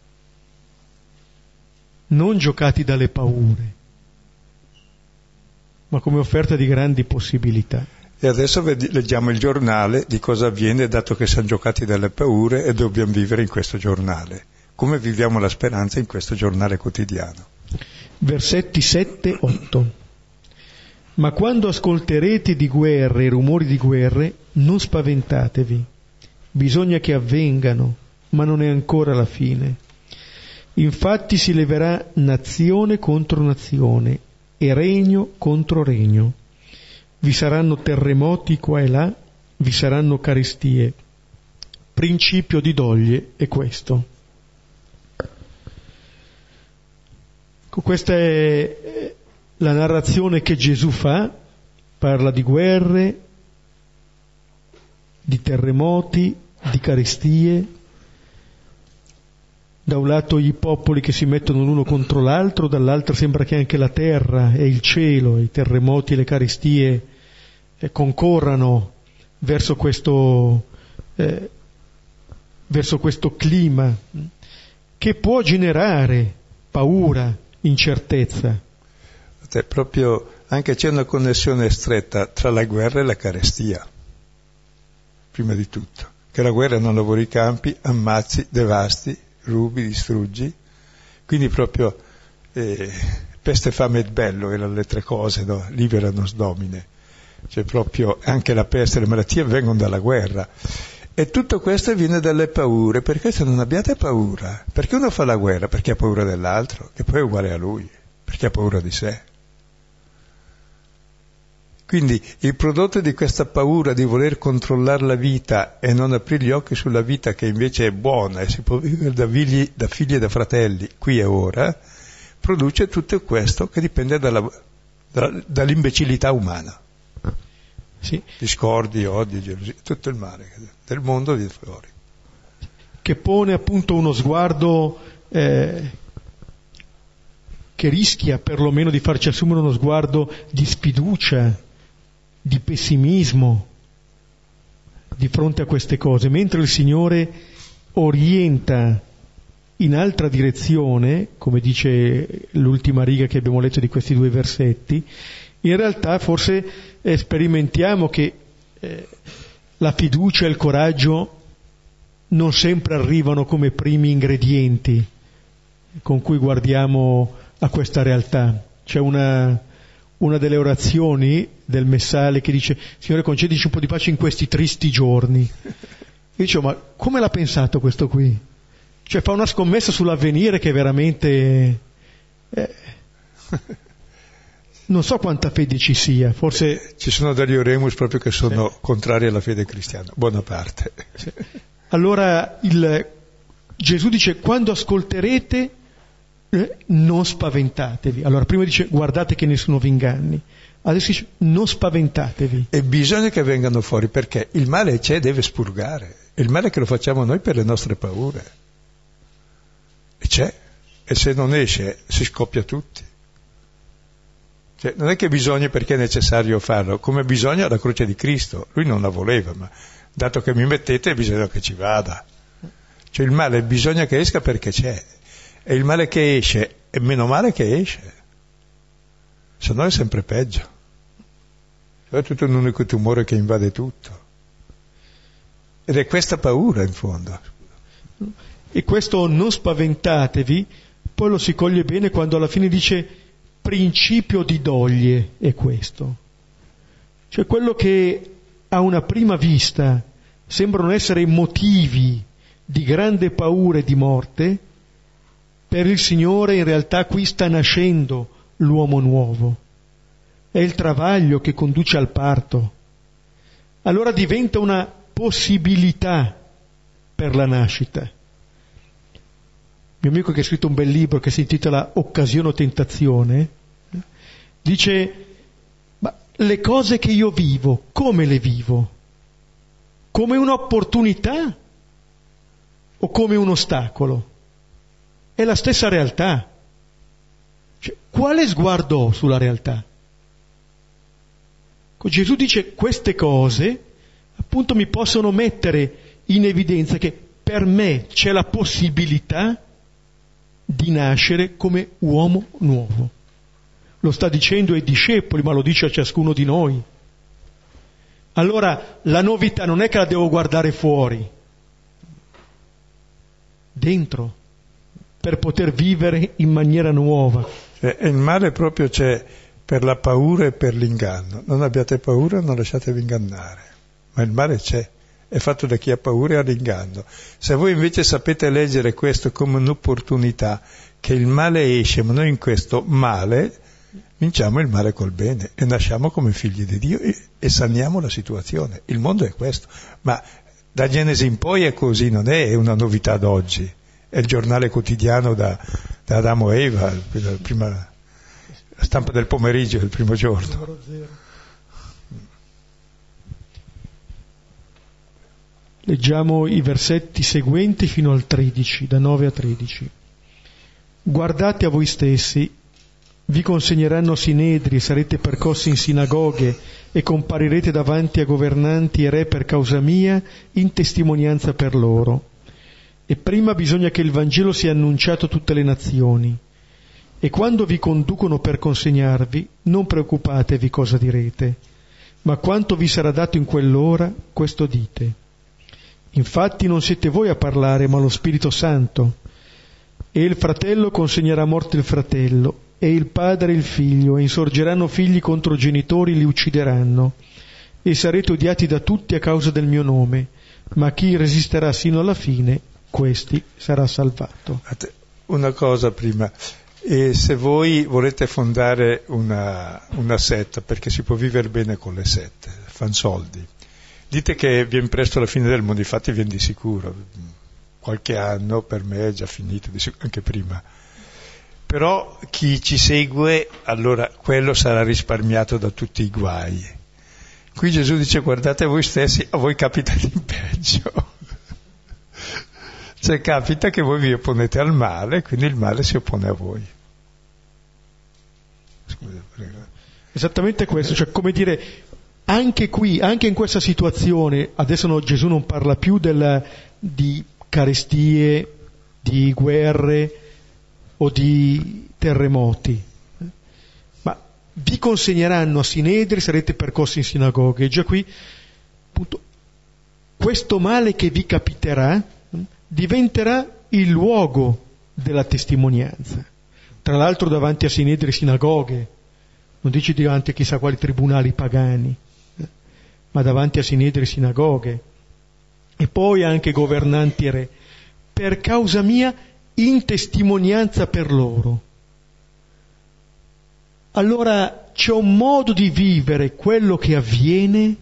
Non giocati dalle paure, ma come offerta di grandi possibilità. E adesso leggiamo il giornale di cosa avviene dato che siamo giocati dalle paure e dobbiamo vivere in questo giornale. Come viviamo la speranza in questo giornale quotidiano. Versetti 7-8. Ma quando ascolterete di guerre e rumori di guerre, non spaventatevi. Bisogna che avvengano, ma non è ancora la fine. Infatti si leverà nazione contro nazione e regno contro regno vi saranno terremoti qua e là, vi saranno carestie. Principio di doglie è questo. Questa è la narrazione che Gesù fa, parla di guerre, di terremoti, di carestie, da un lato i popoli che si mettono l'uno contro l'altro, dall'altro sembra che anche la terra e il cielo, i terremoti e le carestie eh, concorrano verso questo, eh, verso questo clima che può generare paura, incertezza. È proprio anche c'è una connessione stretta tra la guerra e la carestia, prima di tutto, che la guerra non lavori i campi, ammazzi, devasti, rubi, distruggi, quindi proprio eh, peste, fame e bello erano le tre cose, no? libera nos domine, cioè proprio anche la peste e le malattie vengono dalla guerra. E tutto questo viene dalle paure, per questo non abbiate paura, perché uno fa la guerra perché ha paura dell'altro, che poi è uguale a lui, perché ha paura di sé. Quindi il prodotto di questa paura di voler controllare la vita e non aprire gli occhi sulla vita che invece è buona e si può vivere da figli, da figli e da fratelli qui e ora, produce tutto questo che dipende dalla, da, dall'imbecillità umana. Sì. Discordi, odi, gelosia, tutto il male del mondo di fuori. Che pone appunto uno sguardo eh, che rischia perlomeno di farci assumere uno sguardo di sfiducia, di pessimismo di fronte a queste cose, mentre il Signore orienta in altra direzione, come dice l'ultima riga che abbiamo letto di questi due versetti, in realtà forse eh, sperimentiamo che eh, la fiducia e il coraggio non sempre arrivano come primi ingredienti con cui guardiamo a questa realtà. C'è una, una delle orazioni del messale che dice Signore concedici un po' di pace in questi tristi giorni. Io dicevo, ma come l'ha pensato questo qui? Cioè fa una scommessa sull'avvenire che veramente... Eh, non so quanta fede ci sia, forse... Ci sono degli oremus proprio che sono sì. contrari alla fede cristiana, buona parte. Sì. Allora il, Gesù dice, quando ascolterete eh, non spaventatevi. Allora prima dice guardate che nessuno vi inganni, adesso dice non spaventatevi. E bisogna che vengano fuori perché il male c'è e deve spurgare. Il male che lo facciamo noi per le nostre paure. E c'è. E se non esce si scoppia tutti. Cioè, non è che bisogna perché è necessario farlo, come bisogna la croce di Cristo. Lui non la voleva, ma dato che mi mettete bisogna che ci vada Cioè il male bisogna che esca perché c'è. E il male che esce è meno male che esce. Se no è sempre peggio. È tutto un unico tumore che invade tutto. Ed è questa paura in fondo. E questo non spaventatevi, poi lo si coglie bene quando alla fine dice principio di doglie è questo. Cioè quello che a una prima vista sembrano essere motivi di grande paura e di morte, per il Signore in realtà qui sta nascendo l'uomo nuovo. È il travaglio che conduce al parto. Allora diventa una possibilità per la nascita. Mio amico che ha scritto un bel libro che si intitola Occasione o tentazione, dice, ma le cose che io vivo, come le vivo? Come un'opportunità o come un ostacolo? È la stessa realtà. Cioè, quale sguardo ho sulla realtà? Gesù dice queste cose appunto mi possono mettere in evidenza che per me c'è la possibilità di nascere come uomo nuovo. Lo sta dicendo ai discepoli, ma lo dice a ciascuno di noi. Allora la novità non è che la devo guardare fuori, dentro, per poter vivere in maniera nuova. E il male proprio c'è per la paura e per l'inganno. Non abbiate paura, non lasciatevi ingannare. Ma il male c'è, è fatto da chi ha paura e all'inganno. Se voi invece sapete leggere questo come un'opportunità, che il male esce, ma noi in questo male vinciamo il male col bene e nasciamo come figli di Dio e, e saniamo la situazione. Il mondo è questo, ma da Genesi in poi è così, non è una novità d'oggi, è il giornale quotidiano da, da Adamo e Eva, la, prima, la stampa del pomeriggio del primo giorno. Leggiamo i versetti seguenti fino al 13, da 9 a 13. Guardate a voi stessi vi consegneranno sinedri, sarete percossi in sinagoghe e comparirete davanti a governanti e re per causa mia in testimonianza per loro. E prima bisogna che il Vangelo sia annunciato a tutte le nazioni. E quando vi conducono per consegnarvi, non preoccupatevi cosa direte, ma quanto vi sarà dato in quell'ora, questo dite. Infatti non siete voi a parlare, ma lo Spirito Santo. E il fratello consegnerà a morte il fratello, e il padre il figlio, e insorgeranno figli contro genitori, li uccideranno, e sarete odiati da tutti a causa del mio nome, ma chi resisterà sino alla fine, questi sarà salvato. Una cosa prima, e se voi volete fondare una, una setta, perché si può vivere bene con le sette, fan soldi, dite che viene presto la fine del mondo, infatti viene di sicuro, qualche anno per me è già finito, anche prima però chi ci segue, allora quello sarà risparmiato da tutti i guai. Qui Gesù dice guardate voi stessi, a voi capita di peggio. Cioè capita che voi vi opponete al male, quindi il male si oppone a voi. Scusa, prego. Esattamente questo, cioè come dire, anche qui, anche in questa situazione, adesso no, Gesù non parla più del, di carestie, di guerre, o di terremoti, ma vi consegneranno a Sinedri, sarete percorsi in sinagoghe. E già qui, appunto, questo male che vi capiterà diventerà il luogo della testimonianza. Tra l'altro davanti a Sinedri e sinagoghe, non dici davanti a chissà quali tribunali pagani, ma davanti a Sinedri e sinagoghe. E poi anche governanti e re. Per causa mia in testimonianza per loro. Allora c'è un modo di vivere quello che avviene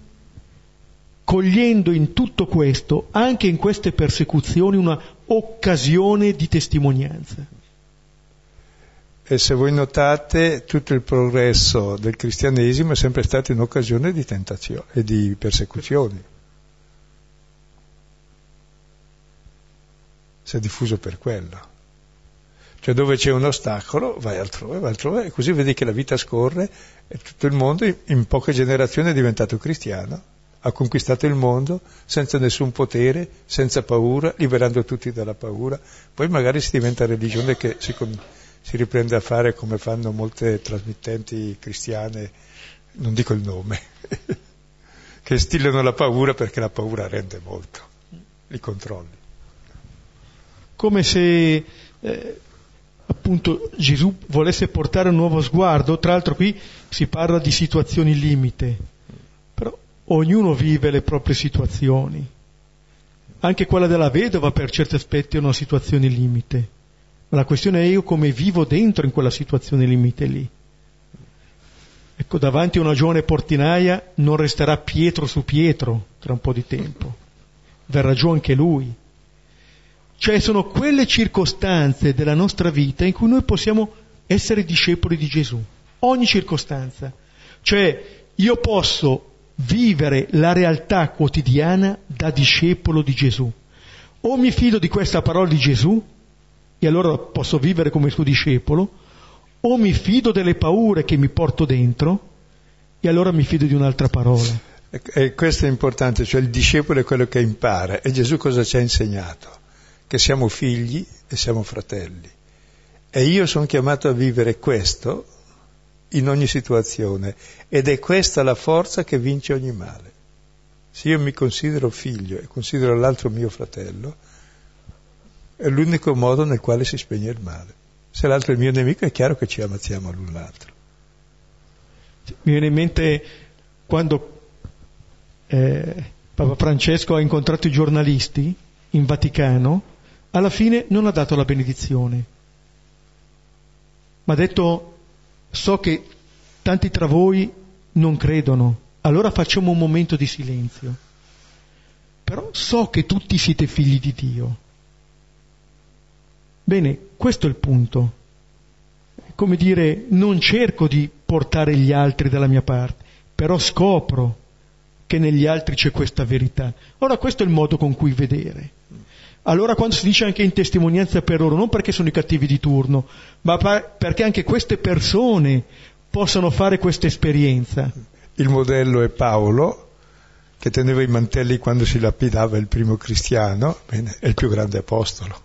cogliendo in tutto questo, anche in queste persecuzioni, una occasione di testimonianza. E se voi notate, tutto il progresso del cristianesimo è sempre stato in occasione di tentazioni e di persecuzioni. si è diffuso per quello. Cioè dove c'è un ostacolo vai altrove, vai altrove e così vedi che la vita scorre e tutto il mondo in poche generazioni è diventato cristiano, ha conquistato il mondo senza nessun potere, senza paura, liberando tutti dalla paura. Poi magari si diventa religione che si, si riprende a fare come fanno molte trasmittenti cristiane, non dico il nome, che stillano la paura perché la paura rende molto, li controlli. Come se eh, appunto Gesù volesse portare un nuovo sguardo, tra l'altro qui si parla di situazioni limite, ognuno vive le proprie situazioni. Anche quella della vedova per certi aspetti è una situazione limite, ma la questione è io come vivo dentro in quella situazione limite lì. Ecco, davanti a una giovane portinaia non resterà Pietro su Pietro tra un po' di tempo, verrà giù anche lui cioè sono quelle circostanze della nostra vita in cui noi possiamo essere discepoli di Gesù. Ogni circostanza. Cioè io posso vivere la realtà quotidiana da discepolo di Gesù. O mi fido di questa parola di Gesù e allora posso vivere come suo discepolo, o mi fido delle paure che mi porto dentro e allora mi fido di un'altra parola. E questo è importante, cioè il discepolo è quello che impara e Gesù cosa ci ha insegnato? che siamo figli e siamo fratelli. E io sono chiamato a vivere questo in ogni situazione ed è questa la forza che vince ogni male. Se io mi considero figlio e considero l'altro mio fratello, è l'unico modo nel quale si spegne il male. Se l'altro è il mio nemico è chiaro che ci ammazziamo l'un l'altro. Mi viene in mente quando eh, Papa Francesco ha incontrato i giornalisti in Vaticano alla fine non ha dato la benedizione, ma ha detto so che tanti tra voi non credono, allora facciamo un momento di silenzio. Però so che tutti siete figli di Dio. Bene, questo è il punto. Come dire, non cerco di portare gli altri dalla mia parte, però scopro che negli altri c'è questa verità. Ora questo è il modo con cui vedere. Allora quando si dice anche in testimonianza per loro, non perché sono i cattivi di turno, ma perché anche queste persone possano fare questa esperienza. Il modello è Paolo, che teneva i mantelli quando si lapidava il primo cristiano, bene, è il più grande apostolo.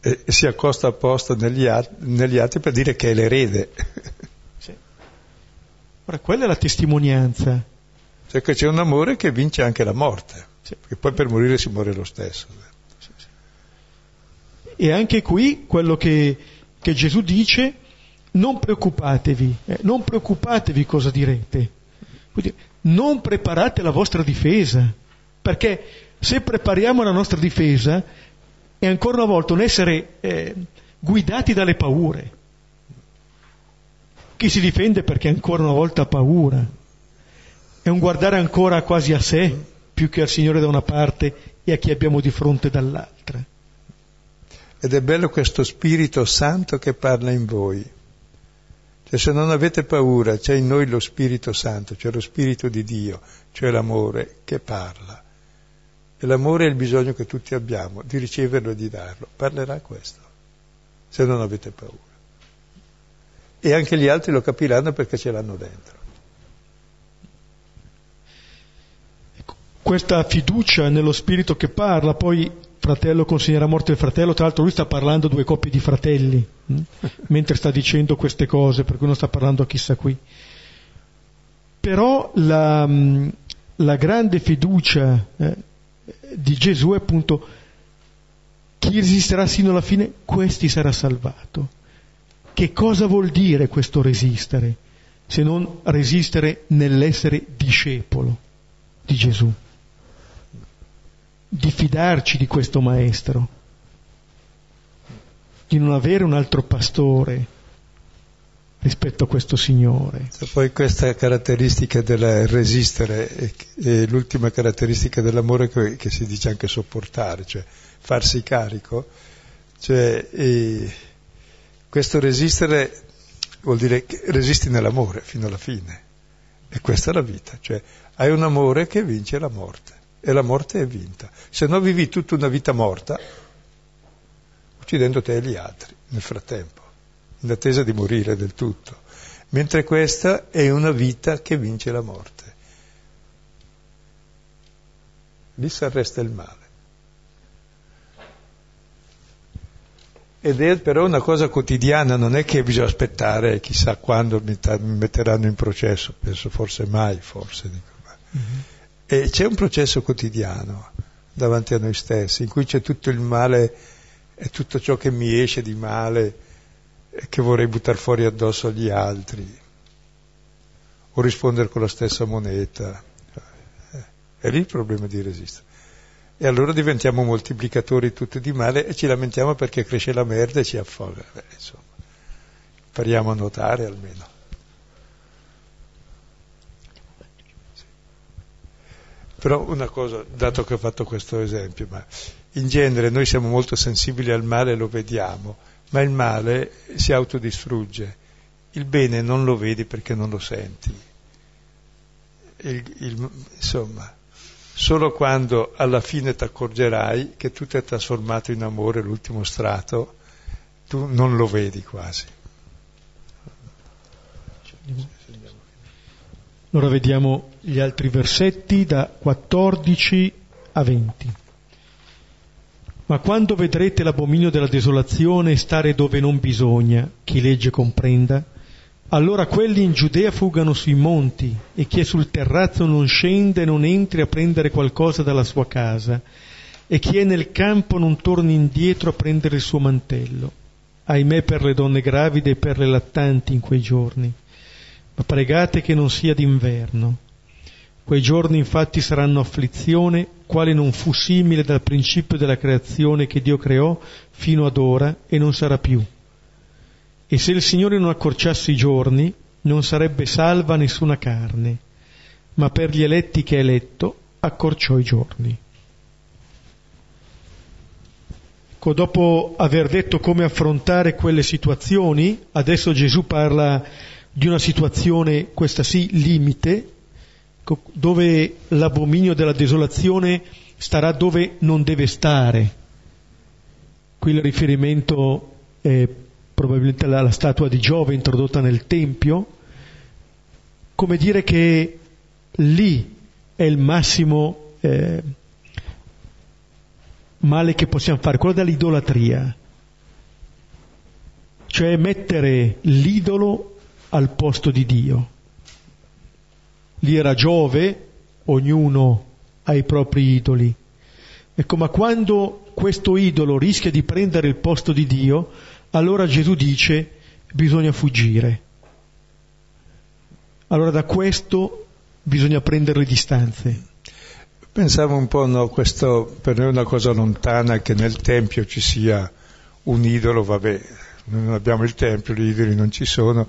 E, si accosta apposta negli, negli, atti per dire che è l'erede. Sì. Ora, quella è la testimonianza. Cioè che c'è un amore che vince anche la morte. Sì. Perché poi per morire si muore lo stesso. E anche qui quello che, che Gesù dice, non preoccupatevi, eh, non preoccupatevi cosa direte. Quindi, non preparate la vostra difesa, perché se prepariamo la nostra difesa è ancora una volta un essere eh, guidati dalle paure. Chi si difende perché ancora una volta ha paura. È un guardare ancora quasi a sé più che al Signore da una parte e a chi abbiamo di fronte dall'altra. Ed è bello questo Spirito Santo che parla in voi. Cioè se non avete paura, c'è in noi lo Spirito Santo, cioè lo Spirito di Dio, cioè l'amore che parla. E l'amore è il bisogno che tutti abbiamo, di riceverlo e di darlo. Parlerà questo, se non avete paura. E anche gli altri lo capiranno perché ce l'hanno dentro. Questa fiducia nello Spirito che parla poi fratello consegnerà morte il fratello, tra l'altro lui sta parlando a due coppie di fratelli, hm? mentre sta dicendo queste cose, per cui non sta parlando a chissà qui. Però la, mm, la grande fiducia eh, di Gesù è appunto chi resisterà sino alla fine, questi sarà salvato. Che cosa vuol dire questo resistere? Se non resistere nell'essere discepolo di Gesù di fidarci di questo maestro, di non avere un altro pastore rispetto a questo Signore. Poi questa caratteristica del resistere è l'ultima caratteristica dell'amore che, che, si dice anche sopportare, cioè farsi carico, cioè, questo resistere vuol dire che resisti nell'amore fino alla fine. E questa è la vita, cioè hai un amore che vince la morte e la morte è vinta. Se no vivi tutta una vita morta, uccidendo te e gli altri nel frattempo, in attesa di morire del tutto. Mentre questa è una vita che vince la morte. lì si arresta il male. Ed è però una cosa quotidiana, non è che bisogna aspettare chissà quando mi, ta- mi metteranno in processo, penso forse mai, forse. Dico, mm-hmm. E c'è un processo quotidiano davanti a noi stessi, in cui c'è tutto il male e tutto ciò che mi esce di male e che vorrei buttare fuori addosso agli altri, o rispondere con la stessa moneta. Eh, è lì il problema di resistere. E allora diventiamo moltiplicatori tutti di male e ci lamentiamo perché cresce la merda e ci affoga. Beh, insomma, impariamo a notare almeno. Però una cosa, dato che ho fatto questo esempio, ma in genere noi siamo molto sensibili al male e lo vediamo, ma il male si autodistrugge, il bene non lo vedi perché non lo senti. Il, il, insomma, Solo quando alla fine ti accorgerai che tutto è trasformato in amore, l'ultimo strato, tu non lo vedi quasi. Allora vediamo gli altri versetti da 14 a 20. Ma quando vedrete l'abominio della desolazione stare dove non bisogna, chi legge comprenda, allora quelli in Giudea fuggano sui monti e chi è sul terrazzo non scende e non entri a prendere qualcosa dalla sua casa e chi è nel campo non torni indietro a prendere il suo mantello. Ahimè per le donne gravide e per le lattanti in quei giorni. Ma pregate che non sia d'inverno. Quei giorni infatti saranno afflizione, quale non fu simile dal principio della creazione che Dio creò fino ad ora e non sarà più e se il Signore non accorciasse i giorni, non sarebbe salva nessuna carne, ma per gli eletti che ha eletto accorciò i giorni. Ecco, dopo aver detto come affrontare quelle situazioni, adesso Gesù parla di una situazione, questa sì, limite, dove l'abominio della desolazione starà dove non deve stare. Qui il riferimento è probabilmente la, la statua di Giove introdotta nel Tempio, come dire che lì è il massimo eh, male che possiamo fare, quello dell'idolatria, cioè mettere l'idolo al posto di Dio. Lì era Giove, ognuno ha i propri idoli. Ecco, ma quando questo idolo rischia di prendere il posto di Dio, allora Gesù dice bisogna fuggire. Allora da questo bisogna prendere le distanze. Pensavo un po', no, questo per noi è una cosa lontana che nel Tempio ci sia un idolo, vabbè, non abbiamo il Tempio, gli idoli non ci sono,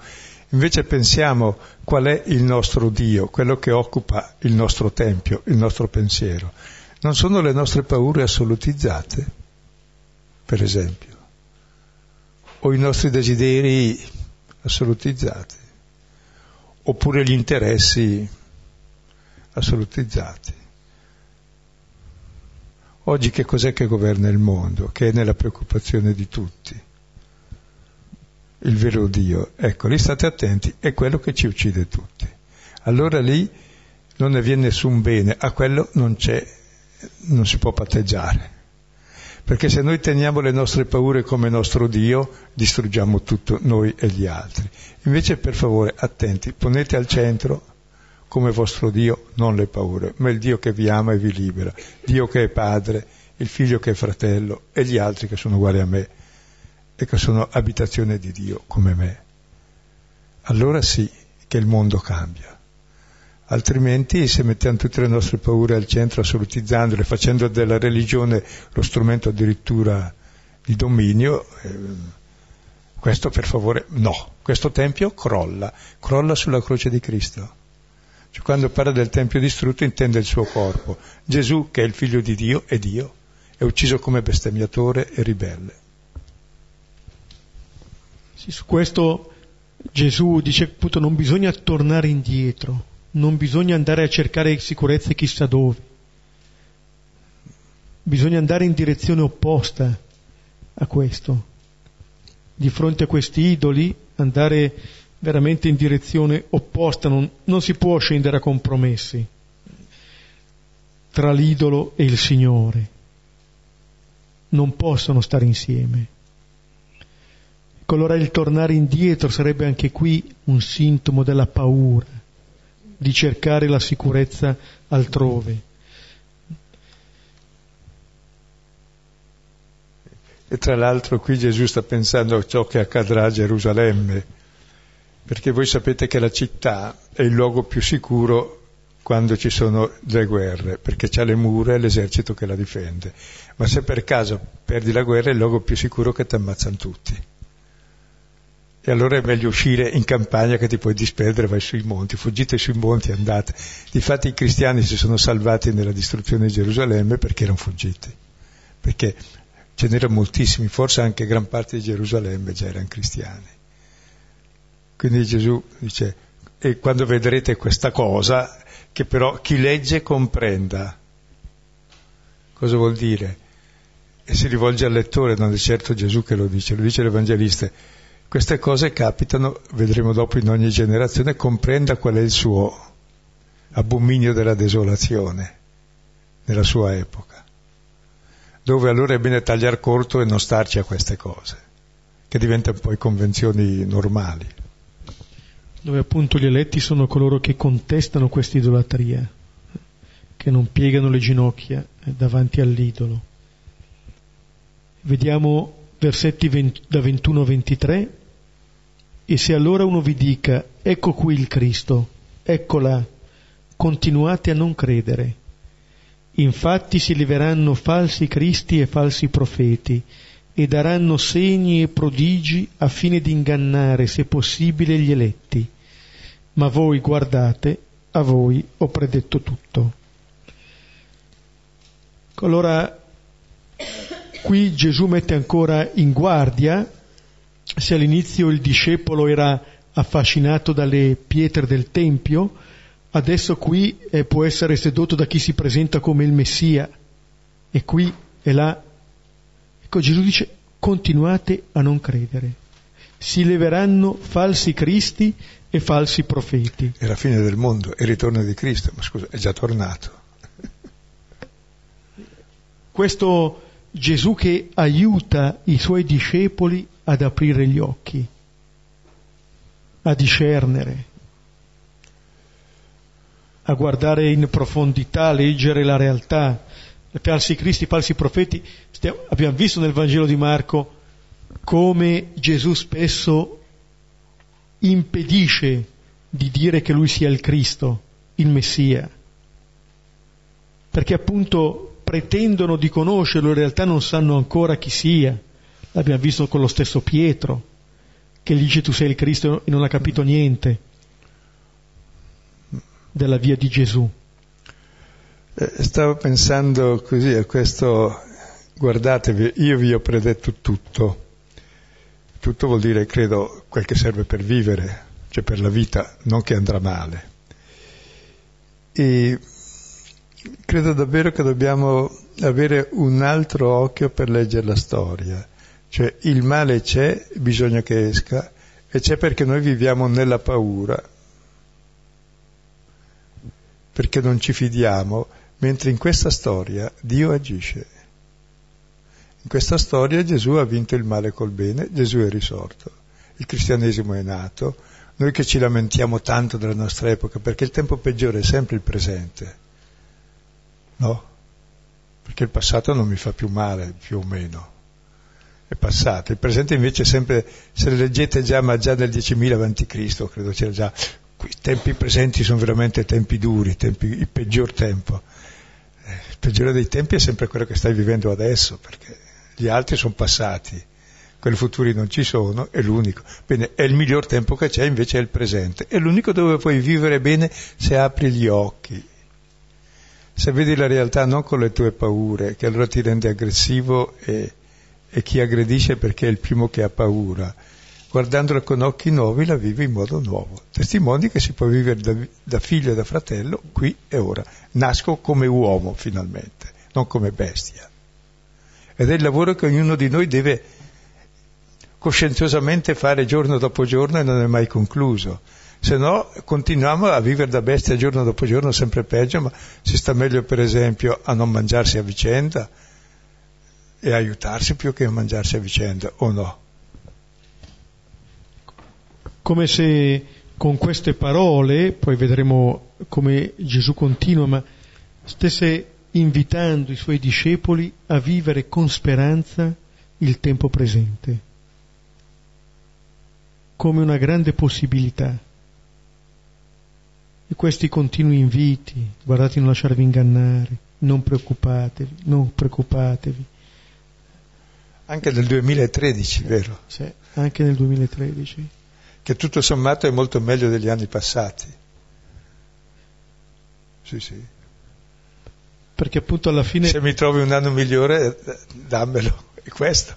invece pensiamo qual è il nostro Dio, quello che occupa il nostro Tempio, il nostro pensiero. Non sono le nostre paure assolutizzate, per esempio o i nostri desideri assolutizzati, oppure gli interessi assolutizzati. Oggi che cos'è che governa il mondo? Che è nella preoccupazione di tutti. Il vero Dio. Ecco, lì state attenti, è quello che ci uccide tutti. Allora lì non ne viene nessun bene, a quello non c'è, non si può patteggiare perché se noi teniamo le nostre paure come nostro Dio, distruggiamo tutto noi e gli altri. Invece, per favore, attenti, ponete al centro come vostro Dio non le paure, ma il Dio che vi ama e vi libera, Dio che è padre, il figlio che è fratello e gli altri che sono uguali a me e che sono abitazione di Dio come me. Allora sì che il mondo cambia altrimenti se mettiamo tutte le nostre paure al centro, assolutizzandole, facendo della religione lo strumento addirittura di dominio, eh, questo per favore no, questo tempio crolla, crolla sulla croce di Cristo. Cioè, quando parla del tempio distrutto intende il suo corpo. Gesù, che è il figlio di Dio, è Dio, è ucciso come bestemmiatore e ribelle. Sì, su questo Gesù dice appunto non bisogna tornare indietro, non bisogna andare a cercare sicurezze chissà dove, bisogna andare in direzione opposta a questo. Di fronte a questi idoli andare veramente in direzione opposta, non, non si può scendere a compromessi. tra l'idolo e il Signore. Non possono stare insieme. Allora il tornare indietro sarebbe anche qui un sintomo della paura, di cercare la sicurezza altrove. E tra l'altro qui Gesù sta pensando a ciò che accadrà a Gerusalemme, perché voi sapete che la città è il luogo più sicuro quando ci sono le guerre, perché c'è le mura e l'esercito che la difende. Ma se per caso perdi la guerra è il luogo più sicuro che ti ammazzano tutti. E allora è meglio uscire in campagna che ti puoi disperdere, vai sui monti, fuggite sui monti, andate. Difatti i cristiani si sono salvati nella distruzione di Gerusalemme perché erano fuggiti, perché ce n'erano moltissimi, forse anche gran parte di Gerusalemme già erano cristiani. Quindi Gesù dice, e quando vedrete questa cosa, che però chi legge comprenda. Cosa vuol dire? E si rivolge al lettore, non è certo Gesù che lo dice, lo dice l'Evangelista. Queste cose capitano, vedremo dopo in ogni generazione, comprenda qual è il suo abominio della desolazione nella sua epoca, dove allora è bene tagliare corto e non starci a queste cose, che diventano poi convenzioni normali dove appunto gli eletti sono coloro che contestano questa idolatria, che non piegano le ginocchia davanti all'idolo. Vediamo versetti 20, da 21 a 23, e se allora uno vi dica, ecco qui il Cristo, eccola, continuate a non credere. Infatti si leveranno falsi cristi e falsi profeti, e daranno segni e prodigi a fine di ingannare, se possibile, gli eletti. Ma voi guardate, a voi ho predetto tutto. Allora, qui Gesù mette ancora in guardia, se all'inizio il discepolo era affascinato dalle pietre del Tempio, adesso qui eh, può essere sedotto da chi si presenta come il Messia, e qui e là Ecco, Gesù dice continuate a non credere. Si leveranno falsi cristi e falsi profeti. È la fine del mondo, è il ritorno di Cristo, ma scusa, è già tornato. Questo Gesù che aiuta i suoi discepoli ad aprire gli occhi, a discernere, a guardare in profondità, a leggere la realtà, falsi cristi, falsi profeti. Stiamo, abbiamo visto nel Vangelo di Marco come Gesù spesso impedisce di dire che lui sia il Cristo, il Messia, perché appunto pretendono di conoscerlo, in realtà non sanno ancora chi sia. L'abbiamo visto con lo stesso Pietro, che gli dice tu sei il Cristo e non ha capito niente della via di Gesù. Eh, stavo pensando così a questo, guardatevi, io vi ho predetto tutto. Tutto vuol dire, credo, quel che serve per vivere, cioè per la vita, non che andrà male. E credo davvero che dobbiamo avere un altro occhio per leggere la storia. Cioè il male c'è, bisogna che esca, e c'è perché noi viviamo nella paura, perché non ci fidiamo Mentre in questa storia Dio agisce. In questa storia Gesù ha vinto il male col bene, Gesù è risorto, il cristianesimo è nato, noi che ci lamentiamo tanto della nostra epoca, perché il tempo peggiore è sempre il presente, no? Perché il passato non mi fa più male, più o meno, è passato. Il presente invece è sempre, se leggete già, ma già nel 10.000 a.C., credo c'era già, i tempi presenti sono veramente tempi duri, tempi, il peggior tempo il peggiore dei tempi è sempre quello che stai vivendo adesso, perché gli altri sono passati, quelli futuri non ci sono, è l'unico. Bene, è il miglior tempo che c'è, invece è il presente. È l'unico dove puoi vivere bene se apri gli occhi. Se vedi la realtà non con le tue paure, che allora ti rende aggressivo e, e chi aggredisce perché è il primo che ha paura guardandola con occhi nuovi la vive in modo nuovo. Testimoni che si può vivere da, da figlio e da fratello qui e ora. Nasco come uomo finalmente, non come bestia. Ed è il lavoro che ognuno di noi deve coscienziosamente fare giorno dopo giorno e non è mai concluso. Se no continuiamo a vivere da bestia giorno dopo giorno sempre peggio, ma si sta meglio per esempio a non mangiarsi a vicenda e aiutarsi più che a mangiarsi a vicenda, o no? Come se con queste parole, poi vedremo come Gesù continua, ma stesse invitando i suoi discepoli a vivere con speranza il tempo presente, come una grande possibilità. E questi continui inviti, guardate di non lasciarvi ingannare, non preoccupatevi, non preoccupatevi. Anche nel 2013, vero? Sì, anche nel 2013. Che tutto sommato è molto meglio degli anni passati. Sì, sì. Perché appunto alla fine... Se mi trovi un anno migliore, dammelo, è questo.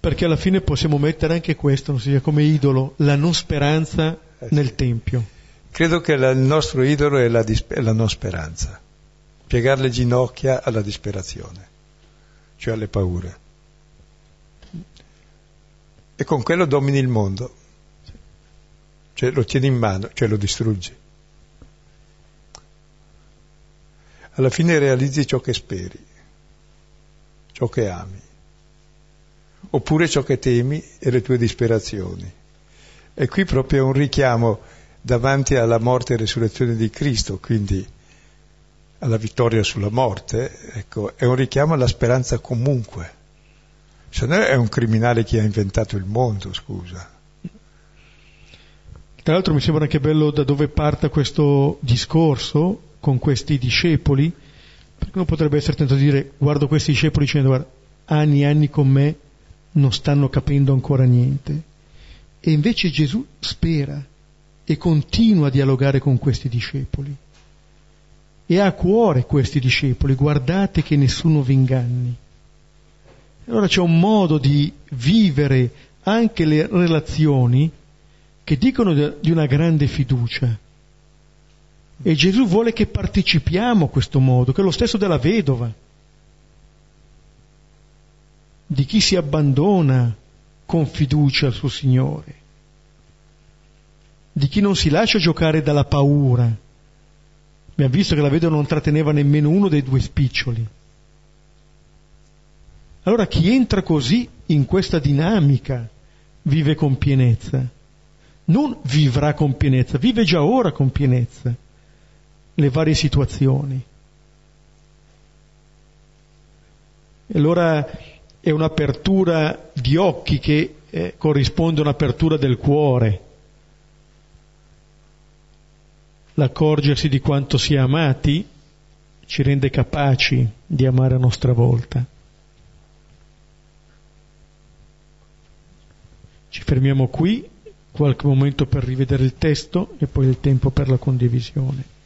Perché alla fine possiamo mettere anche questo, non si dice, come idolo, la non speranza nel Tempio. Credo che la, il nostro idolo è la, è la non speranza, piegare le ginocchia alla disperazione, cioè alle paure. E con quello domini il mondo, cioè lo tieni in mano, cioè lo distruggi. Alla fine realizzi ciò che speri, ciò che ami, oppure ciò che temi e le tue disperazioni. E qui proprio è un richiamo davanti alla morte e resurrezione di Cristo, quindi alla vittoria sulla morte, ecco, è un richiamo alla speranza comunque. Se no è un criminale che ha inventato il mondo, scusa. Tra l'altro mi sembra anche bello da dove parta questo discorso con questi discepoli, perché uno potrebbe essere tentato di dire guardo questi discepoli dicendo guarda, anni e anni con me non stanno capendo ancora niente. E invece Gesù spera e continua a dialogare con questi discepoli. E ha a cuore questi discepoli, guardate che nessuno vi inganni. Allora c'è un modo di vivere anche le relazioni che dicono di una grande fiducia. E Gesù vuole che partecipiamo a questo modo, che è lo stesso della vedova, di chi si abbandona con fiducia al suo Signore, di chi non si lascia giocare dalla paura. Abbiamo visto che la vedova non tratteneva nemmeno uno dei due spiccioli. Allora chi entra così in questa dinamica vive con pienezza. Non vivrà con pienezza, vive già ora con pienezza le varie situazioni. E allora è un'apertura di occhi che eh, corrisponde a un'apertura del cuore. L'accorgersi di quanto si è amati ci rende capaci di amare a nostra volta. Ci fermiamo qui, qualche momento per rivedere il testo e poi il tempo per la condivisione.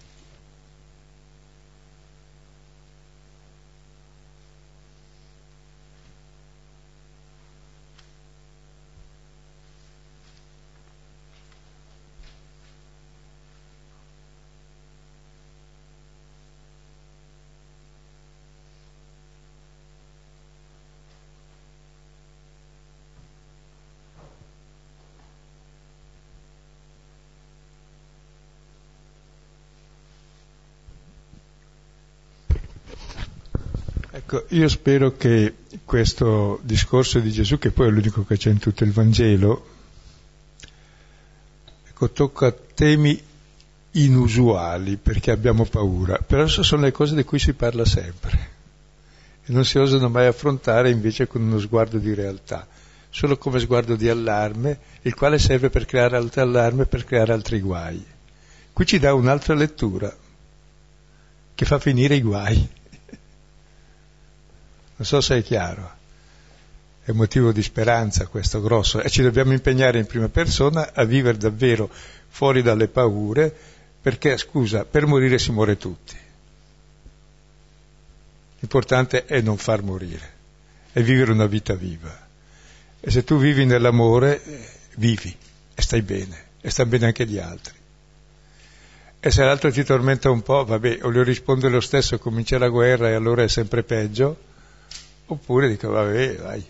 Io spero che questo discorso di Gesù, che poi è l'unico che c'è in tutto il Vangelo, ecco, tocca temi inusuali perché abbiamo paura, però sono le cose di cui si parla sempre e non si osano mai affrontare invece con uno sguardo di realtà, solo come sguardo di allarme, il quale serve per creare altro allarme, per creare altri guai. Qui ci dà un'altra lettura che fa finire i guai. Non so se è chiaro. È motivo di speranza questo grosso e ci dobbiamo impegnare in prima persona a vivere davvero fuori dalle paure perché, scusa, per morire si muore tutti. L'importante è non far morire, è vivere una vita viva. E se tu vivi nell'amore, vivi e stai bene, e stanno bene anche gli altri. E se l'altro ti tormenta un po', vabbè, o gli risponde lo stesso, comincia la guerra e allora è sempre peggio, Oppure dico, vabbè, vai.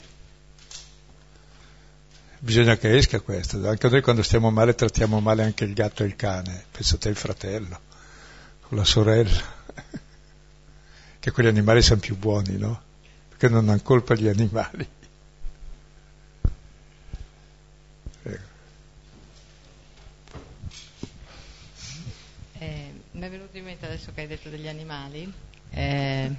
Bisogna che esca questo, anche noi quando stiamo male trattiamo male anche il gatto e il cane, pensate al fratello, o la sorella, che quegli animali sono più buoni, no? Perché non hanno colpa gli animali. Eh, mi è venuto in mente adesso che hai detto degli animali, eh,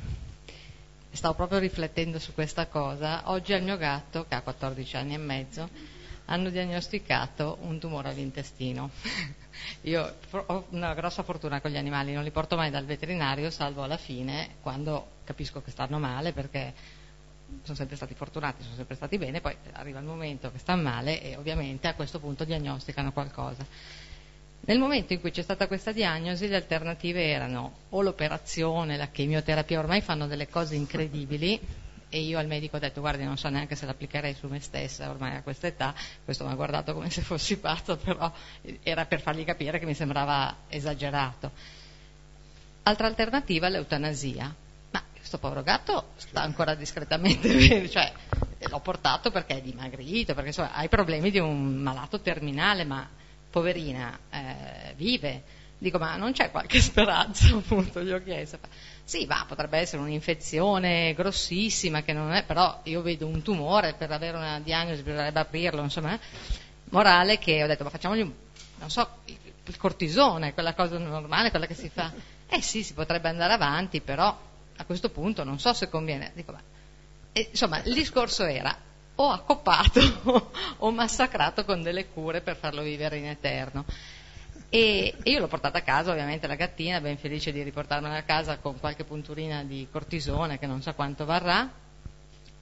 stavo proprio riflettendo su questa cosa. Oggi al mio gatto, che ha 14 anni e mezzo, hanno diagnosticato un tumore all'intestino. Io ho una grossa fortuna con gli animali, non li porto mai dal veterinario, salvo alla fine, quando capisco che stanno male, perché sono sempre stati fortunati, sono sempre stati bene, poi arriva il momento che stanno male e ovviamente a questo punto diagnosticano qualcosa. Nel momento in cui c'è stata questa diagnosi le alternative erano o l'operazione, la chemioterapia, ormai fanno delle cose incredibili e io al medico ho detto guardi non so neanche se l'applicherei su me stessa ormai a questa età, questo mi ha guardato come se fossi pazzo, però era per fargli capire che mi sembrava esagerato. Altra alternativa l'eutanasia, ma questo povero gatto sta ancora discretamente bene, cioè l'ho portato perché è dimagrito, perché insomma, ha i problemi di un malato terminale, ma poverina, eh, vive. Dico, ma non c'è qualche speranza? Appunto, gli ho chiesto. Sì, va, potrebbe essere un'infezione grossissima, che non è, però io vedo un tumore, per avere una diagnosi bisognerebbe aprirlo, insomma. Morale che ho detto, ma facciamogli un, non so, il cortisone, quella cosa normale, quella che si fa. Eh sì, si potrebbe andare avanti, però a questo punto non so se conviene. Dico, ma... E, insomma, il discorso era, o accoppato o massacrato con delle cure per farlo vivere in eterno. E, e io l'ho portata a casa, ovviamente la gattina, ben felice di riportarmela a casa con qualche punturina di cortisone che non so quanto varrà.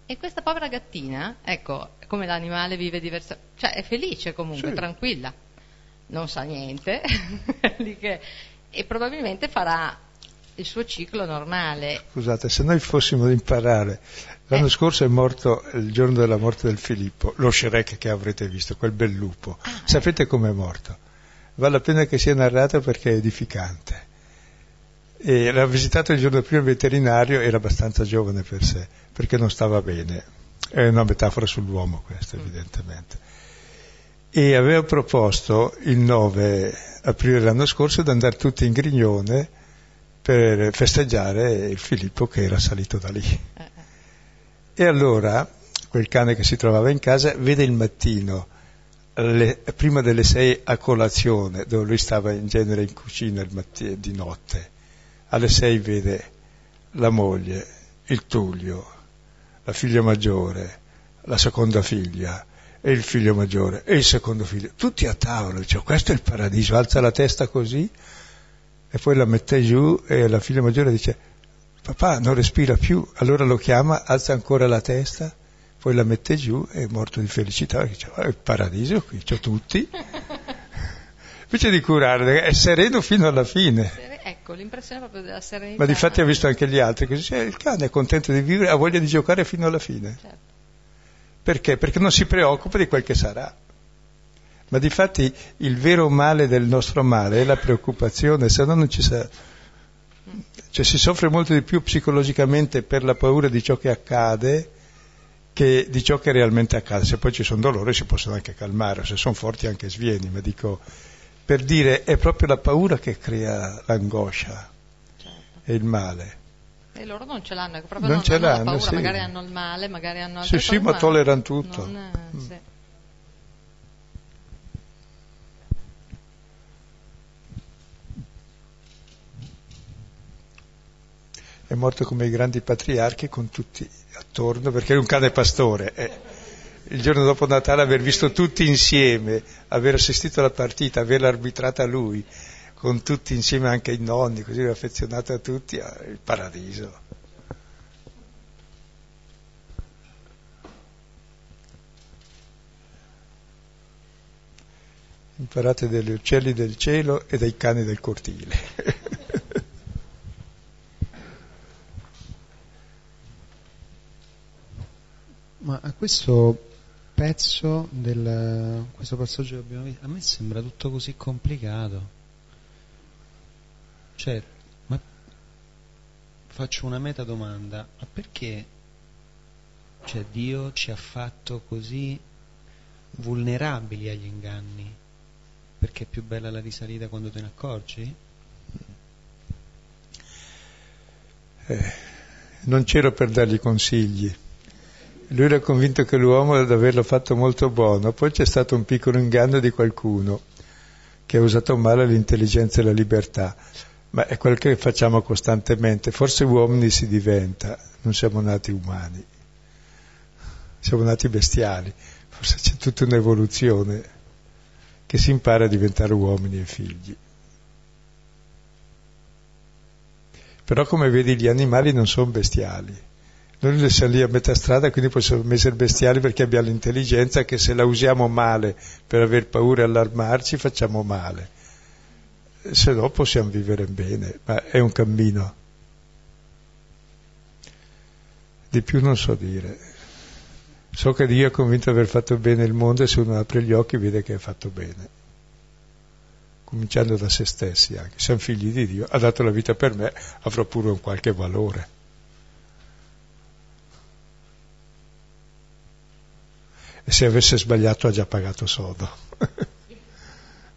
E questa povera gattina, ecco, come l'animale vive diversamente, cioè è felice comunque, sì. tranquilla, non sa niente, e probabilmente farà il suo ciclo normale. Scusate, se noi fossimo ad imparare, l'anno eh. scorso è morto il giorno della morte del Filippo, lo Shrek che avrete visto, quel bel lupo. Ah, Sapete com'è morto? Vale la pena che sia narrato perché è edificante. E l'ha visitato il giorno prima il veterinario, era abbastanza giovane per sé, perché non stava bene. È una metafora sull'uomo questa, evidentemente. E aveva proposto il 9 aprile dell'anno scorso di andare tutti in Grignone per festeggiare il Filippo che era salito da lì. Eh, eh. E allora quel cane che si trovava in casa vede il mattino, le, prima delle sei a colazione, dove lui stava in genere in cucina mattino, di notte, alle sei vede la moglie, il Tullio, la figlia maggiore, la seconda figlia e il figlio maggiore e il secondo figlio, tutti a tavola, dice questo è il paradiso, alza la testa così e poi la mette giù e la figlia maggiore dice papà non respira più, allora lo chiama, alza ancora la testa, poi la mette giù e è morto di felicità, dice oh, è il paradiso qui, c'ho tutti. Invece di curare, è sereno fino alla fine. Ecco, l'impressione proprio della serenità. Ma di fatti ha visto anche gli altri, che dice, il cane è contento di vivere, ha voglia di giocare fino alla fine. Certo. Perché? Perché non si preoccupa di quel che sarà. Ma di fatti il vero male del nostro male è la preoccupazione, se no non ci sa... Cioè si soffre molto di più psicologicamente per la paura di ciò che accade che di ciò che realmente accade. Se poi ci sono dolori si possono anche calmare, se sono forti anche svieni, ma dico, per dire, è proprio la paura che crea l'angoscia certo. e il male. E loro non ce l'hanno, proprio non, non ce l'hanno, paura, sì. magari hanno il male, magari hanno altre Sì, sì, ma tollerano tutto. Non, mm. sì. È morto come i grandi patriarchi con tutti attorno, perché è un cane pastore. Eh. Il giorno dopo Natale aver visto tutti insieme, aver assistito alla partita, averla arbitrata lui, con tutti insieme anche i nonni, così affezionato a tutti, è il paradiso. Imparate dagli uccelli del cielo e dai cani del cortile. Ma a questo pezzo del questo passaggio che abbiamo visto, a me sembra tutto così complicato. Cioè, ma faccio una meta domanda, ma perché cioè, Dio ci ha fatto così vulnerabili agli inganni, perché è più bella la risalita quando te ne accorgi? Eh, non c'ero per dargli consigli. Lui era convinto che l'uomo ad averlo fatto molto buono, poi c'è stato un piccolo inganno di qualcuno che ha usato male l'intelligenza e la libertà, ma è quello che facciamo costantemente. Forse uomini si diventa, non siamo nati umani, siamo nati bestiali, forse c'è tutta un'evoluzione che si impara a diventare uomini e figli. Però come vedi gli animali non sono bestiali. Noi siamo lì a metà strada, quindi possiamo essere bestiali perché abbiamo l'intelligenza che se la usiamo male per aver paura e allarmarci facciamo male. Se no possiamo vivere bene, ma è un cammino. Di più non so dire. So che Dio è convinto di aver fatto bene il mondo e se uno apre gli occhi vede che è fatto bene cominciando da se stessi anche. Siamo figli di Dio, ha dato la vita per me, avrò pure un qualche valore. E se avesse sbagliato ha già pagato sodo.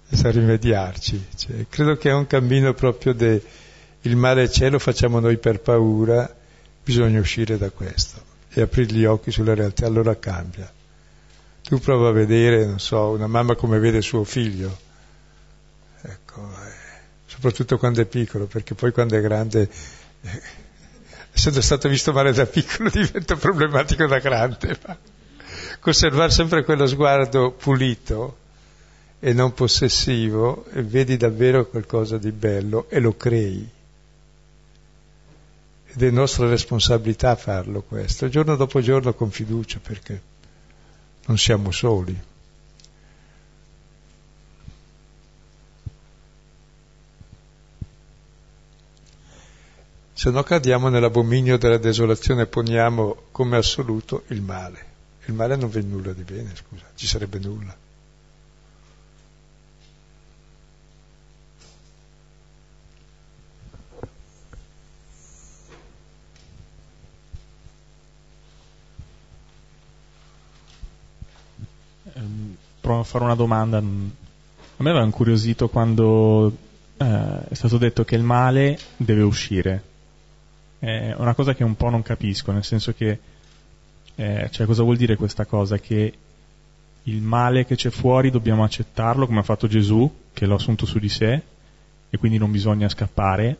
Sa rimediarci. Cioè, credo che è un cammino proprio del male e cielo facciamo noi per paura, bisogna uscire da questo e aprire gli occhi sulla realtà, allora cambia. Tu prova a vedere, non so, una mamma come vede suo figlio, ecco, eh, soprattutto quando è piccolo, perché poi quando è grande, eh, essendo stato visto male da piccolo, diventa problematico da grande. Conservare sempre quello sguardo pulito e non possessivo, e vedi davvero qualcosa di bello e lo crei. Ed è nostra responsabilità farlo questo, giorno dopo giorno con fiducia, perché non siamo soli. se no cadiamo nell'abominio della desolazione e poniamo come assoluto il male. Il male non v'è nulla di bene, scusa, ci sarebbe nulla. Ehm, provo a fare una domanda. A me aveva incuriosito quando eh, è stato detto che il male deve uscire è una cosa che un po' non capisco, nel senso che, eh, cioè cosa vuol dire questa cosa? Che il male che c'è fuori dobbiamo accettarlo come ha fatto Gesù, che l'ha assunto su di sé, e quindi non bisogna scappare,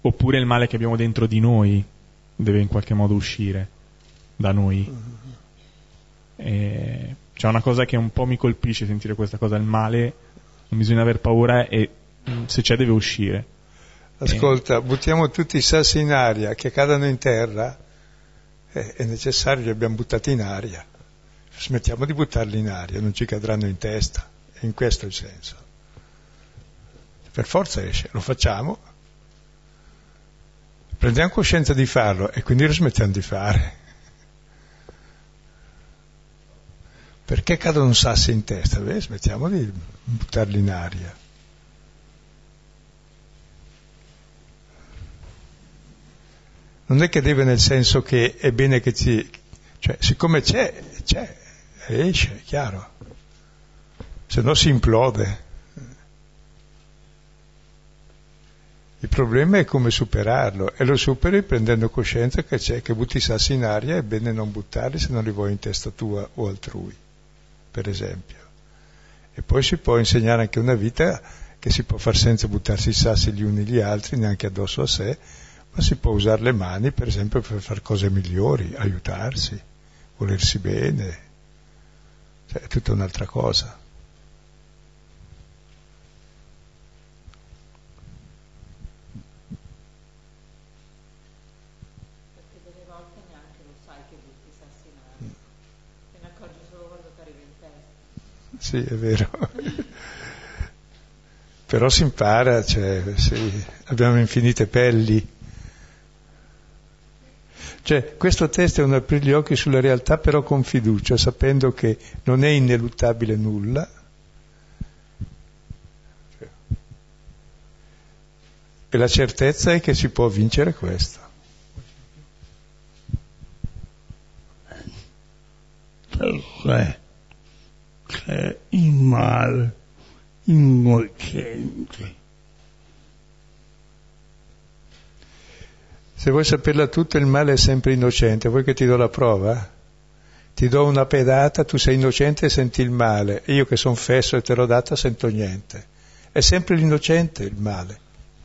oppure il male che abbiamo dentro di noi deve in qualche modo uscire da noi. E c'è una cosa che un po' mi colpisce sentire questa cosa, il male non bisogna aver paura e se c'è deve uscire. Ascolta, buttiamo tutti i sassi in aria che cadano in terra, eh, è necessario, li abbiamo buttati in aria. Smettiamo di buttarli in aria, non ci cadranno in testa. E in questo il senso. Per forza esce, lo facciamo, prendiamo coscienza di farlo e quindi lo smettiamo di fare. Perché cadono sassi in testa? Beh, smettiamo di buttarli in aria. Non è che deve nel senso che è bene che ci... cioè siccome c'è, c'è, esce, è chiaro, se no si implode. Il problema è come superarlo e lo superi prendendo coscienza che c'è, che butti i sassi in aria, è bene non buttarli se non li vuoi in testa tua o altrui, per esempio. E poi si può insegnare anche una vita che si può far senza buttarsi i sassi gli uni gli altri, neanche addosso a sé, ma si può usare le mani per esempio per fare cose migliori, aiutarsi, volersi bene, cioè, è tutta un'altra cosa. Perché delle volte neanche lo sai che butti sassi in aria, te ne accorgi solo quando ti arriva in testa. Sì, è vero. Però si impara, cioè, sì, abbiamo infinite pelli. Cioè, questo testo è un aprire gli occhi sulla realtà, però con fiducia, sapendo che non è ineluttabile nulla. E la certezza è che si può vincere questo. Cioè, male innocente. Se vuoi saperla tutta, il male è sempre innocente. Vuoi che ti do la prova? Ti do una pedata, tu sei innocente e senti il male. Io che sono fesso e te l'ho data sento niente. È sempre l'innocente il male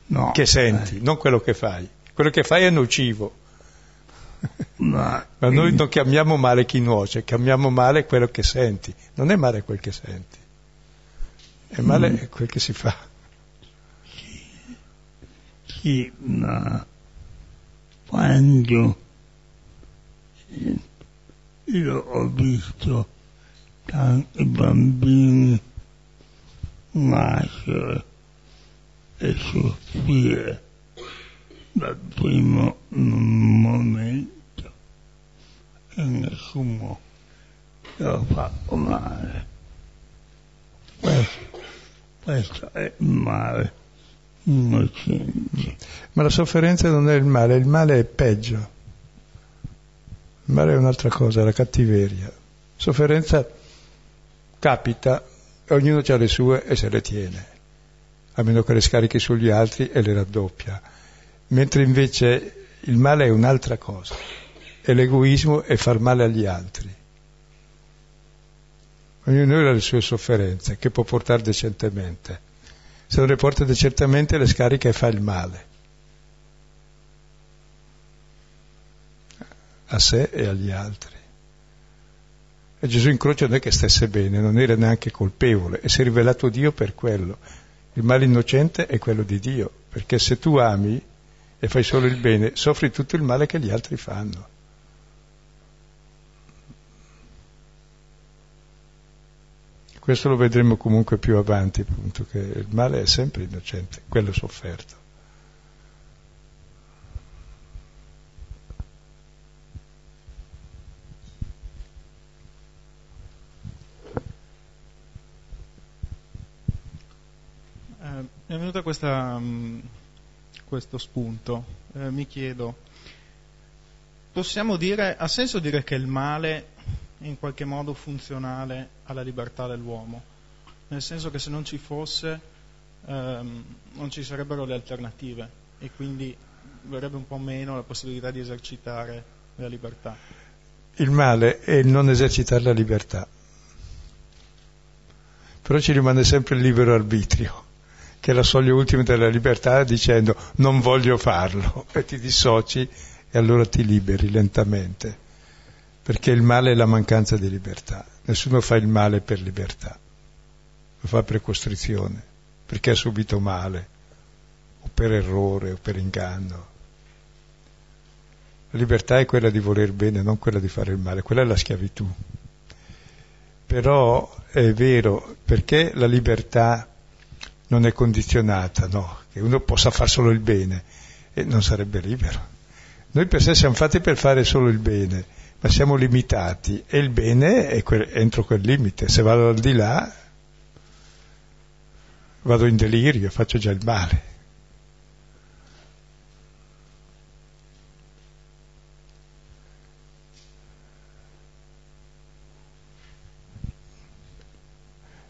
No, che senti, eh, non quello che fai. Quello che fai è nocivo. ma, Ma noi non chiamiamo male chi nuoce, chiamiamo male quello che senti. Non è male quel che senti. È male Mm. quel che si fa. sì, ma quando io ho visto tanti bambini nascere e soffrire dal primo momento e nessuno ha fatto male. Questo, questo è il male. Ma la sofferenza non è il male, il male è peggio. Il male è un'altra cosa, la cattiveria. Sofferenza capita, ognuno ha le sue e se le tiene, a meno che le scarichi sugli altri e le raddoppia. Mentre invece il male è un'altra cosa, è l'egoismo e far male agli altri. Ognuno ha le sue sofferenze che può portare decentemente. Se non le porta decentemente le scarica e fa il male. a sé e agli altri. E Gesù incrocia noi che stesse bene, non era neanche colpevole e si è rivelato Dio per quello. Il male innocente è quello di Dio, perché se tu ami e fai solo il bene, soffri tutto il male che gli altri fanno. Questo lo vedremo comunque più avanti, appunto, che il male è sempre innocente, quello sofferto. Eh, mi è venuto mh, questo spunto. Eh, mi chiedo, possiamo dire, ha senso dire che il male è in qualche modo funzionale alla libertà dell'uomo? Nel senso che se non ci fosse ehm, non ci sarebbero le alternative e quindi verrebbe un po' meno la possibilità di esercitare la libertà. Il male è il non esercitare la libertà. Però ci rimane sempre il libero arbitrio, che è la soglia ultima della libertà dicendo non voglio farlo e ti dissoci e allora ti liberi lentamente. Perché il male è la mancanza di libertà. Nessuno fa il male per libertà, lo fa per costrizione, perché ha subito male, o per errore, o per inganno. La libertà è quella di voler bene, non quella di fare il male, quella è la schiavitù. Però è vero, perché la libertà non è condizionata, no, che uno possa fare solo il bene e non sarebbe libero. Noi per sé siamo fatti per fare solo il bene, ma siamo limitati e il bene è quel, entro quel limite. Se vado al di là, vado in delirio, faccio già il male.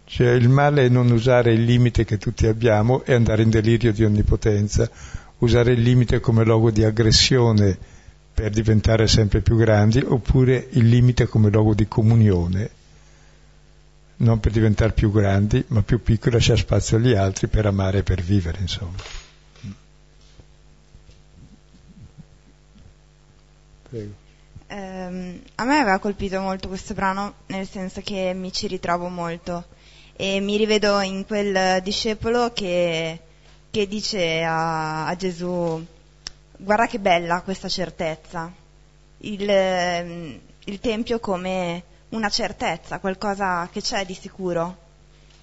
Cioè il male è non usare il limite che tutti abbiamo e andare in delirio di onnipotenza, usare il limite come luogo di aggressione per diventare sempre più grandi, oppure il limite come luogo di comunione, non per diventare più grandi, ma più piccoli, lasciare spazio agli altri per amare e per vivere, insomma. Prego. Ehm, a me aveva colpito molto questo brano, nel senso che mi ci ritrovo molto e mi rivedo in quel discepolo che, che dice a, a Gesù, guarda che bella questa certezza, il, ehm, il Tempio come una certezza, qualcosa che c'è di sicuro.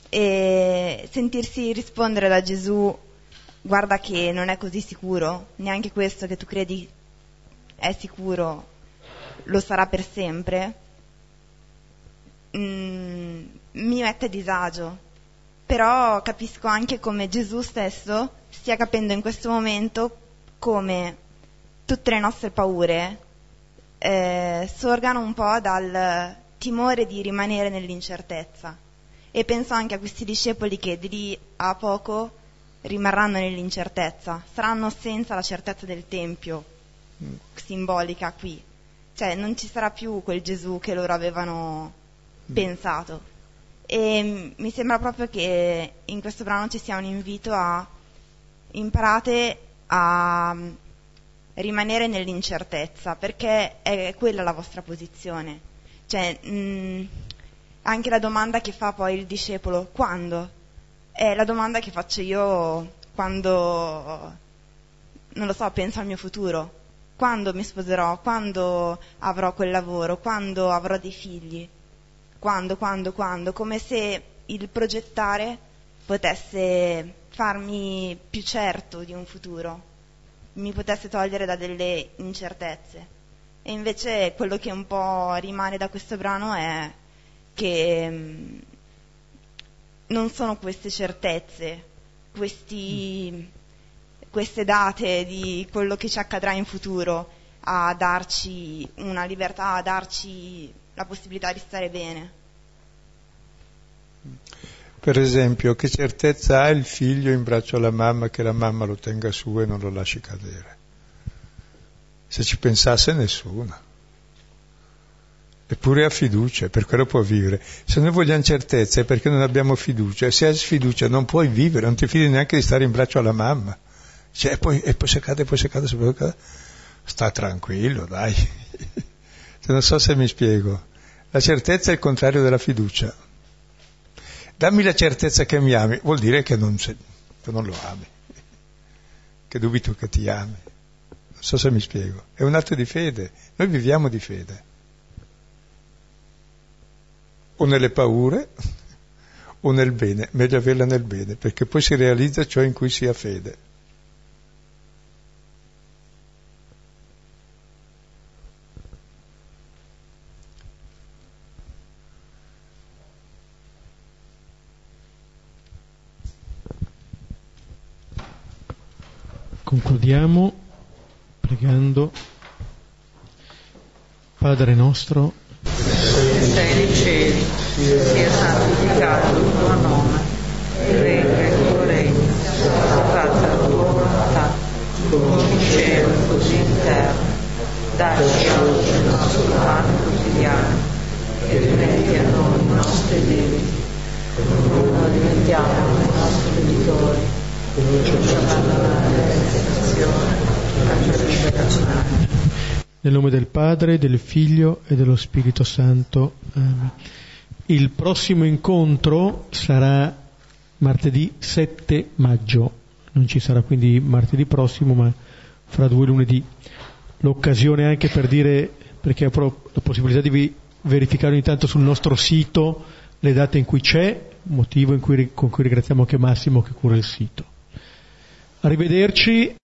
E sentirsi rispondere da Gesù, guarda che non è così sicuro, neanche questo che tu credi è sicuro lo sarà per sempre, mm, mi mette a disagio. Però capisco anche come Gesù stesso stia capendo in questo momento come tutte le nostre paure eh, sorgano un po' dal timore di rimanere nell'incertezza. E penso anche a questi discepoli che di lì a poco rimarranno nell'incertezza, saranno senza la certezza del Tempio, simbolica qui. Cioè non ci sarà più quel Gesù che loro avevano pensato. E mi sembra proprio che in questo brano ci sia un invito a imparate a rimanere nell'incertezza, perché è quella la vostra posizione. Cioè, mh, anche la domanda che fa poi il discepolo, quando? È la domanda che faccio io quando, non lo so, penso al mio futuro. Quando mi sposerò? Quando avrò quel lavoro? Quando avrò dei figli? Quando, quando, quando? Come se il progettare potesse farmi più certo di un futuro, mi potesse togliere da delle incertezze. E invece quello che un po' rimane da questo brano è che mm, non sono queste certezze, questi, queste date di quello che ci accadrà in futuro a darci una libertà, a darci la possibilità di stare bene. Per esempio, che certezza ha il figlio in braccio alla mamma che la mamma lo tenga su e non lo lasci cadere? Se ci pensasse nessuno. Eppure ha fiducia, per quello può vivere. Se noi vogliamo certezza è perché non abbiamo fiducia. Se hai sfiducia non puoi vivere, non ti fidi neanche di stare in braccio alla mamma. Cioè, e poi, e poi se cade, poi se cade, se poi cade. Sta tranquillo, dai. non so se mi spiego. La certezza è il contrario della fiducia. Dammi la certezza che mi ami, vuol dire che non, che non lo ami, che dubito che ti ami. Non so se mi spiego. È un atto di fede. Noi viviamo di fede o nelle paure o nel bene, meglio averla nel bene, perché poi si realizza ciò in cui si ha fede. Concludiamo pregando Padre nostro sei nei cieli, sia santificato il tuo nome, venga il tuo regno, sia fatta la tua volontà, come in cielo così in terra. Dacci oggi il nostro pane quotidiano e rimetti a noi i nostri debiti, come noi rimettiamo ai nostri debitori, Nel nome del Padre, del Figlio e dello Spirito Santo. Amen. Il prossimo incontro sarà martedì 7 maggio, non ci sarà quindi martedì prossimo, ma fra due lunedì. L'occasione anche per dire, perché avrò la possibilità di verificare ogni tanto sul nostro sito le date in cui c'è, motivo cui, con cui ringraziamo anche Massimo che cura il sito. Arrivederci.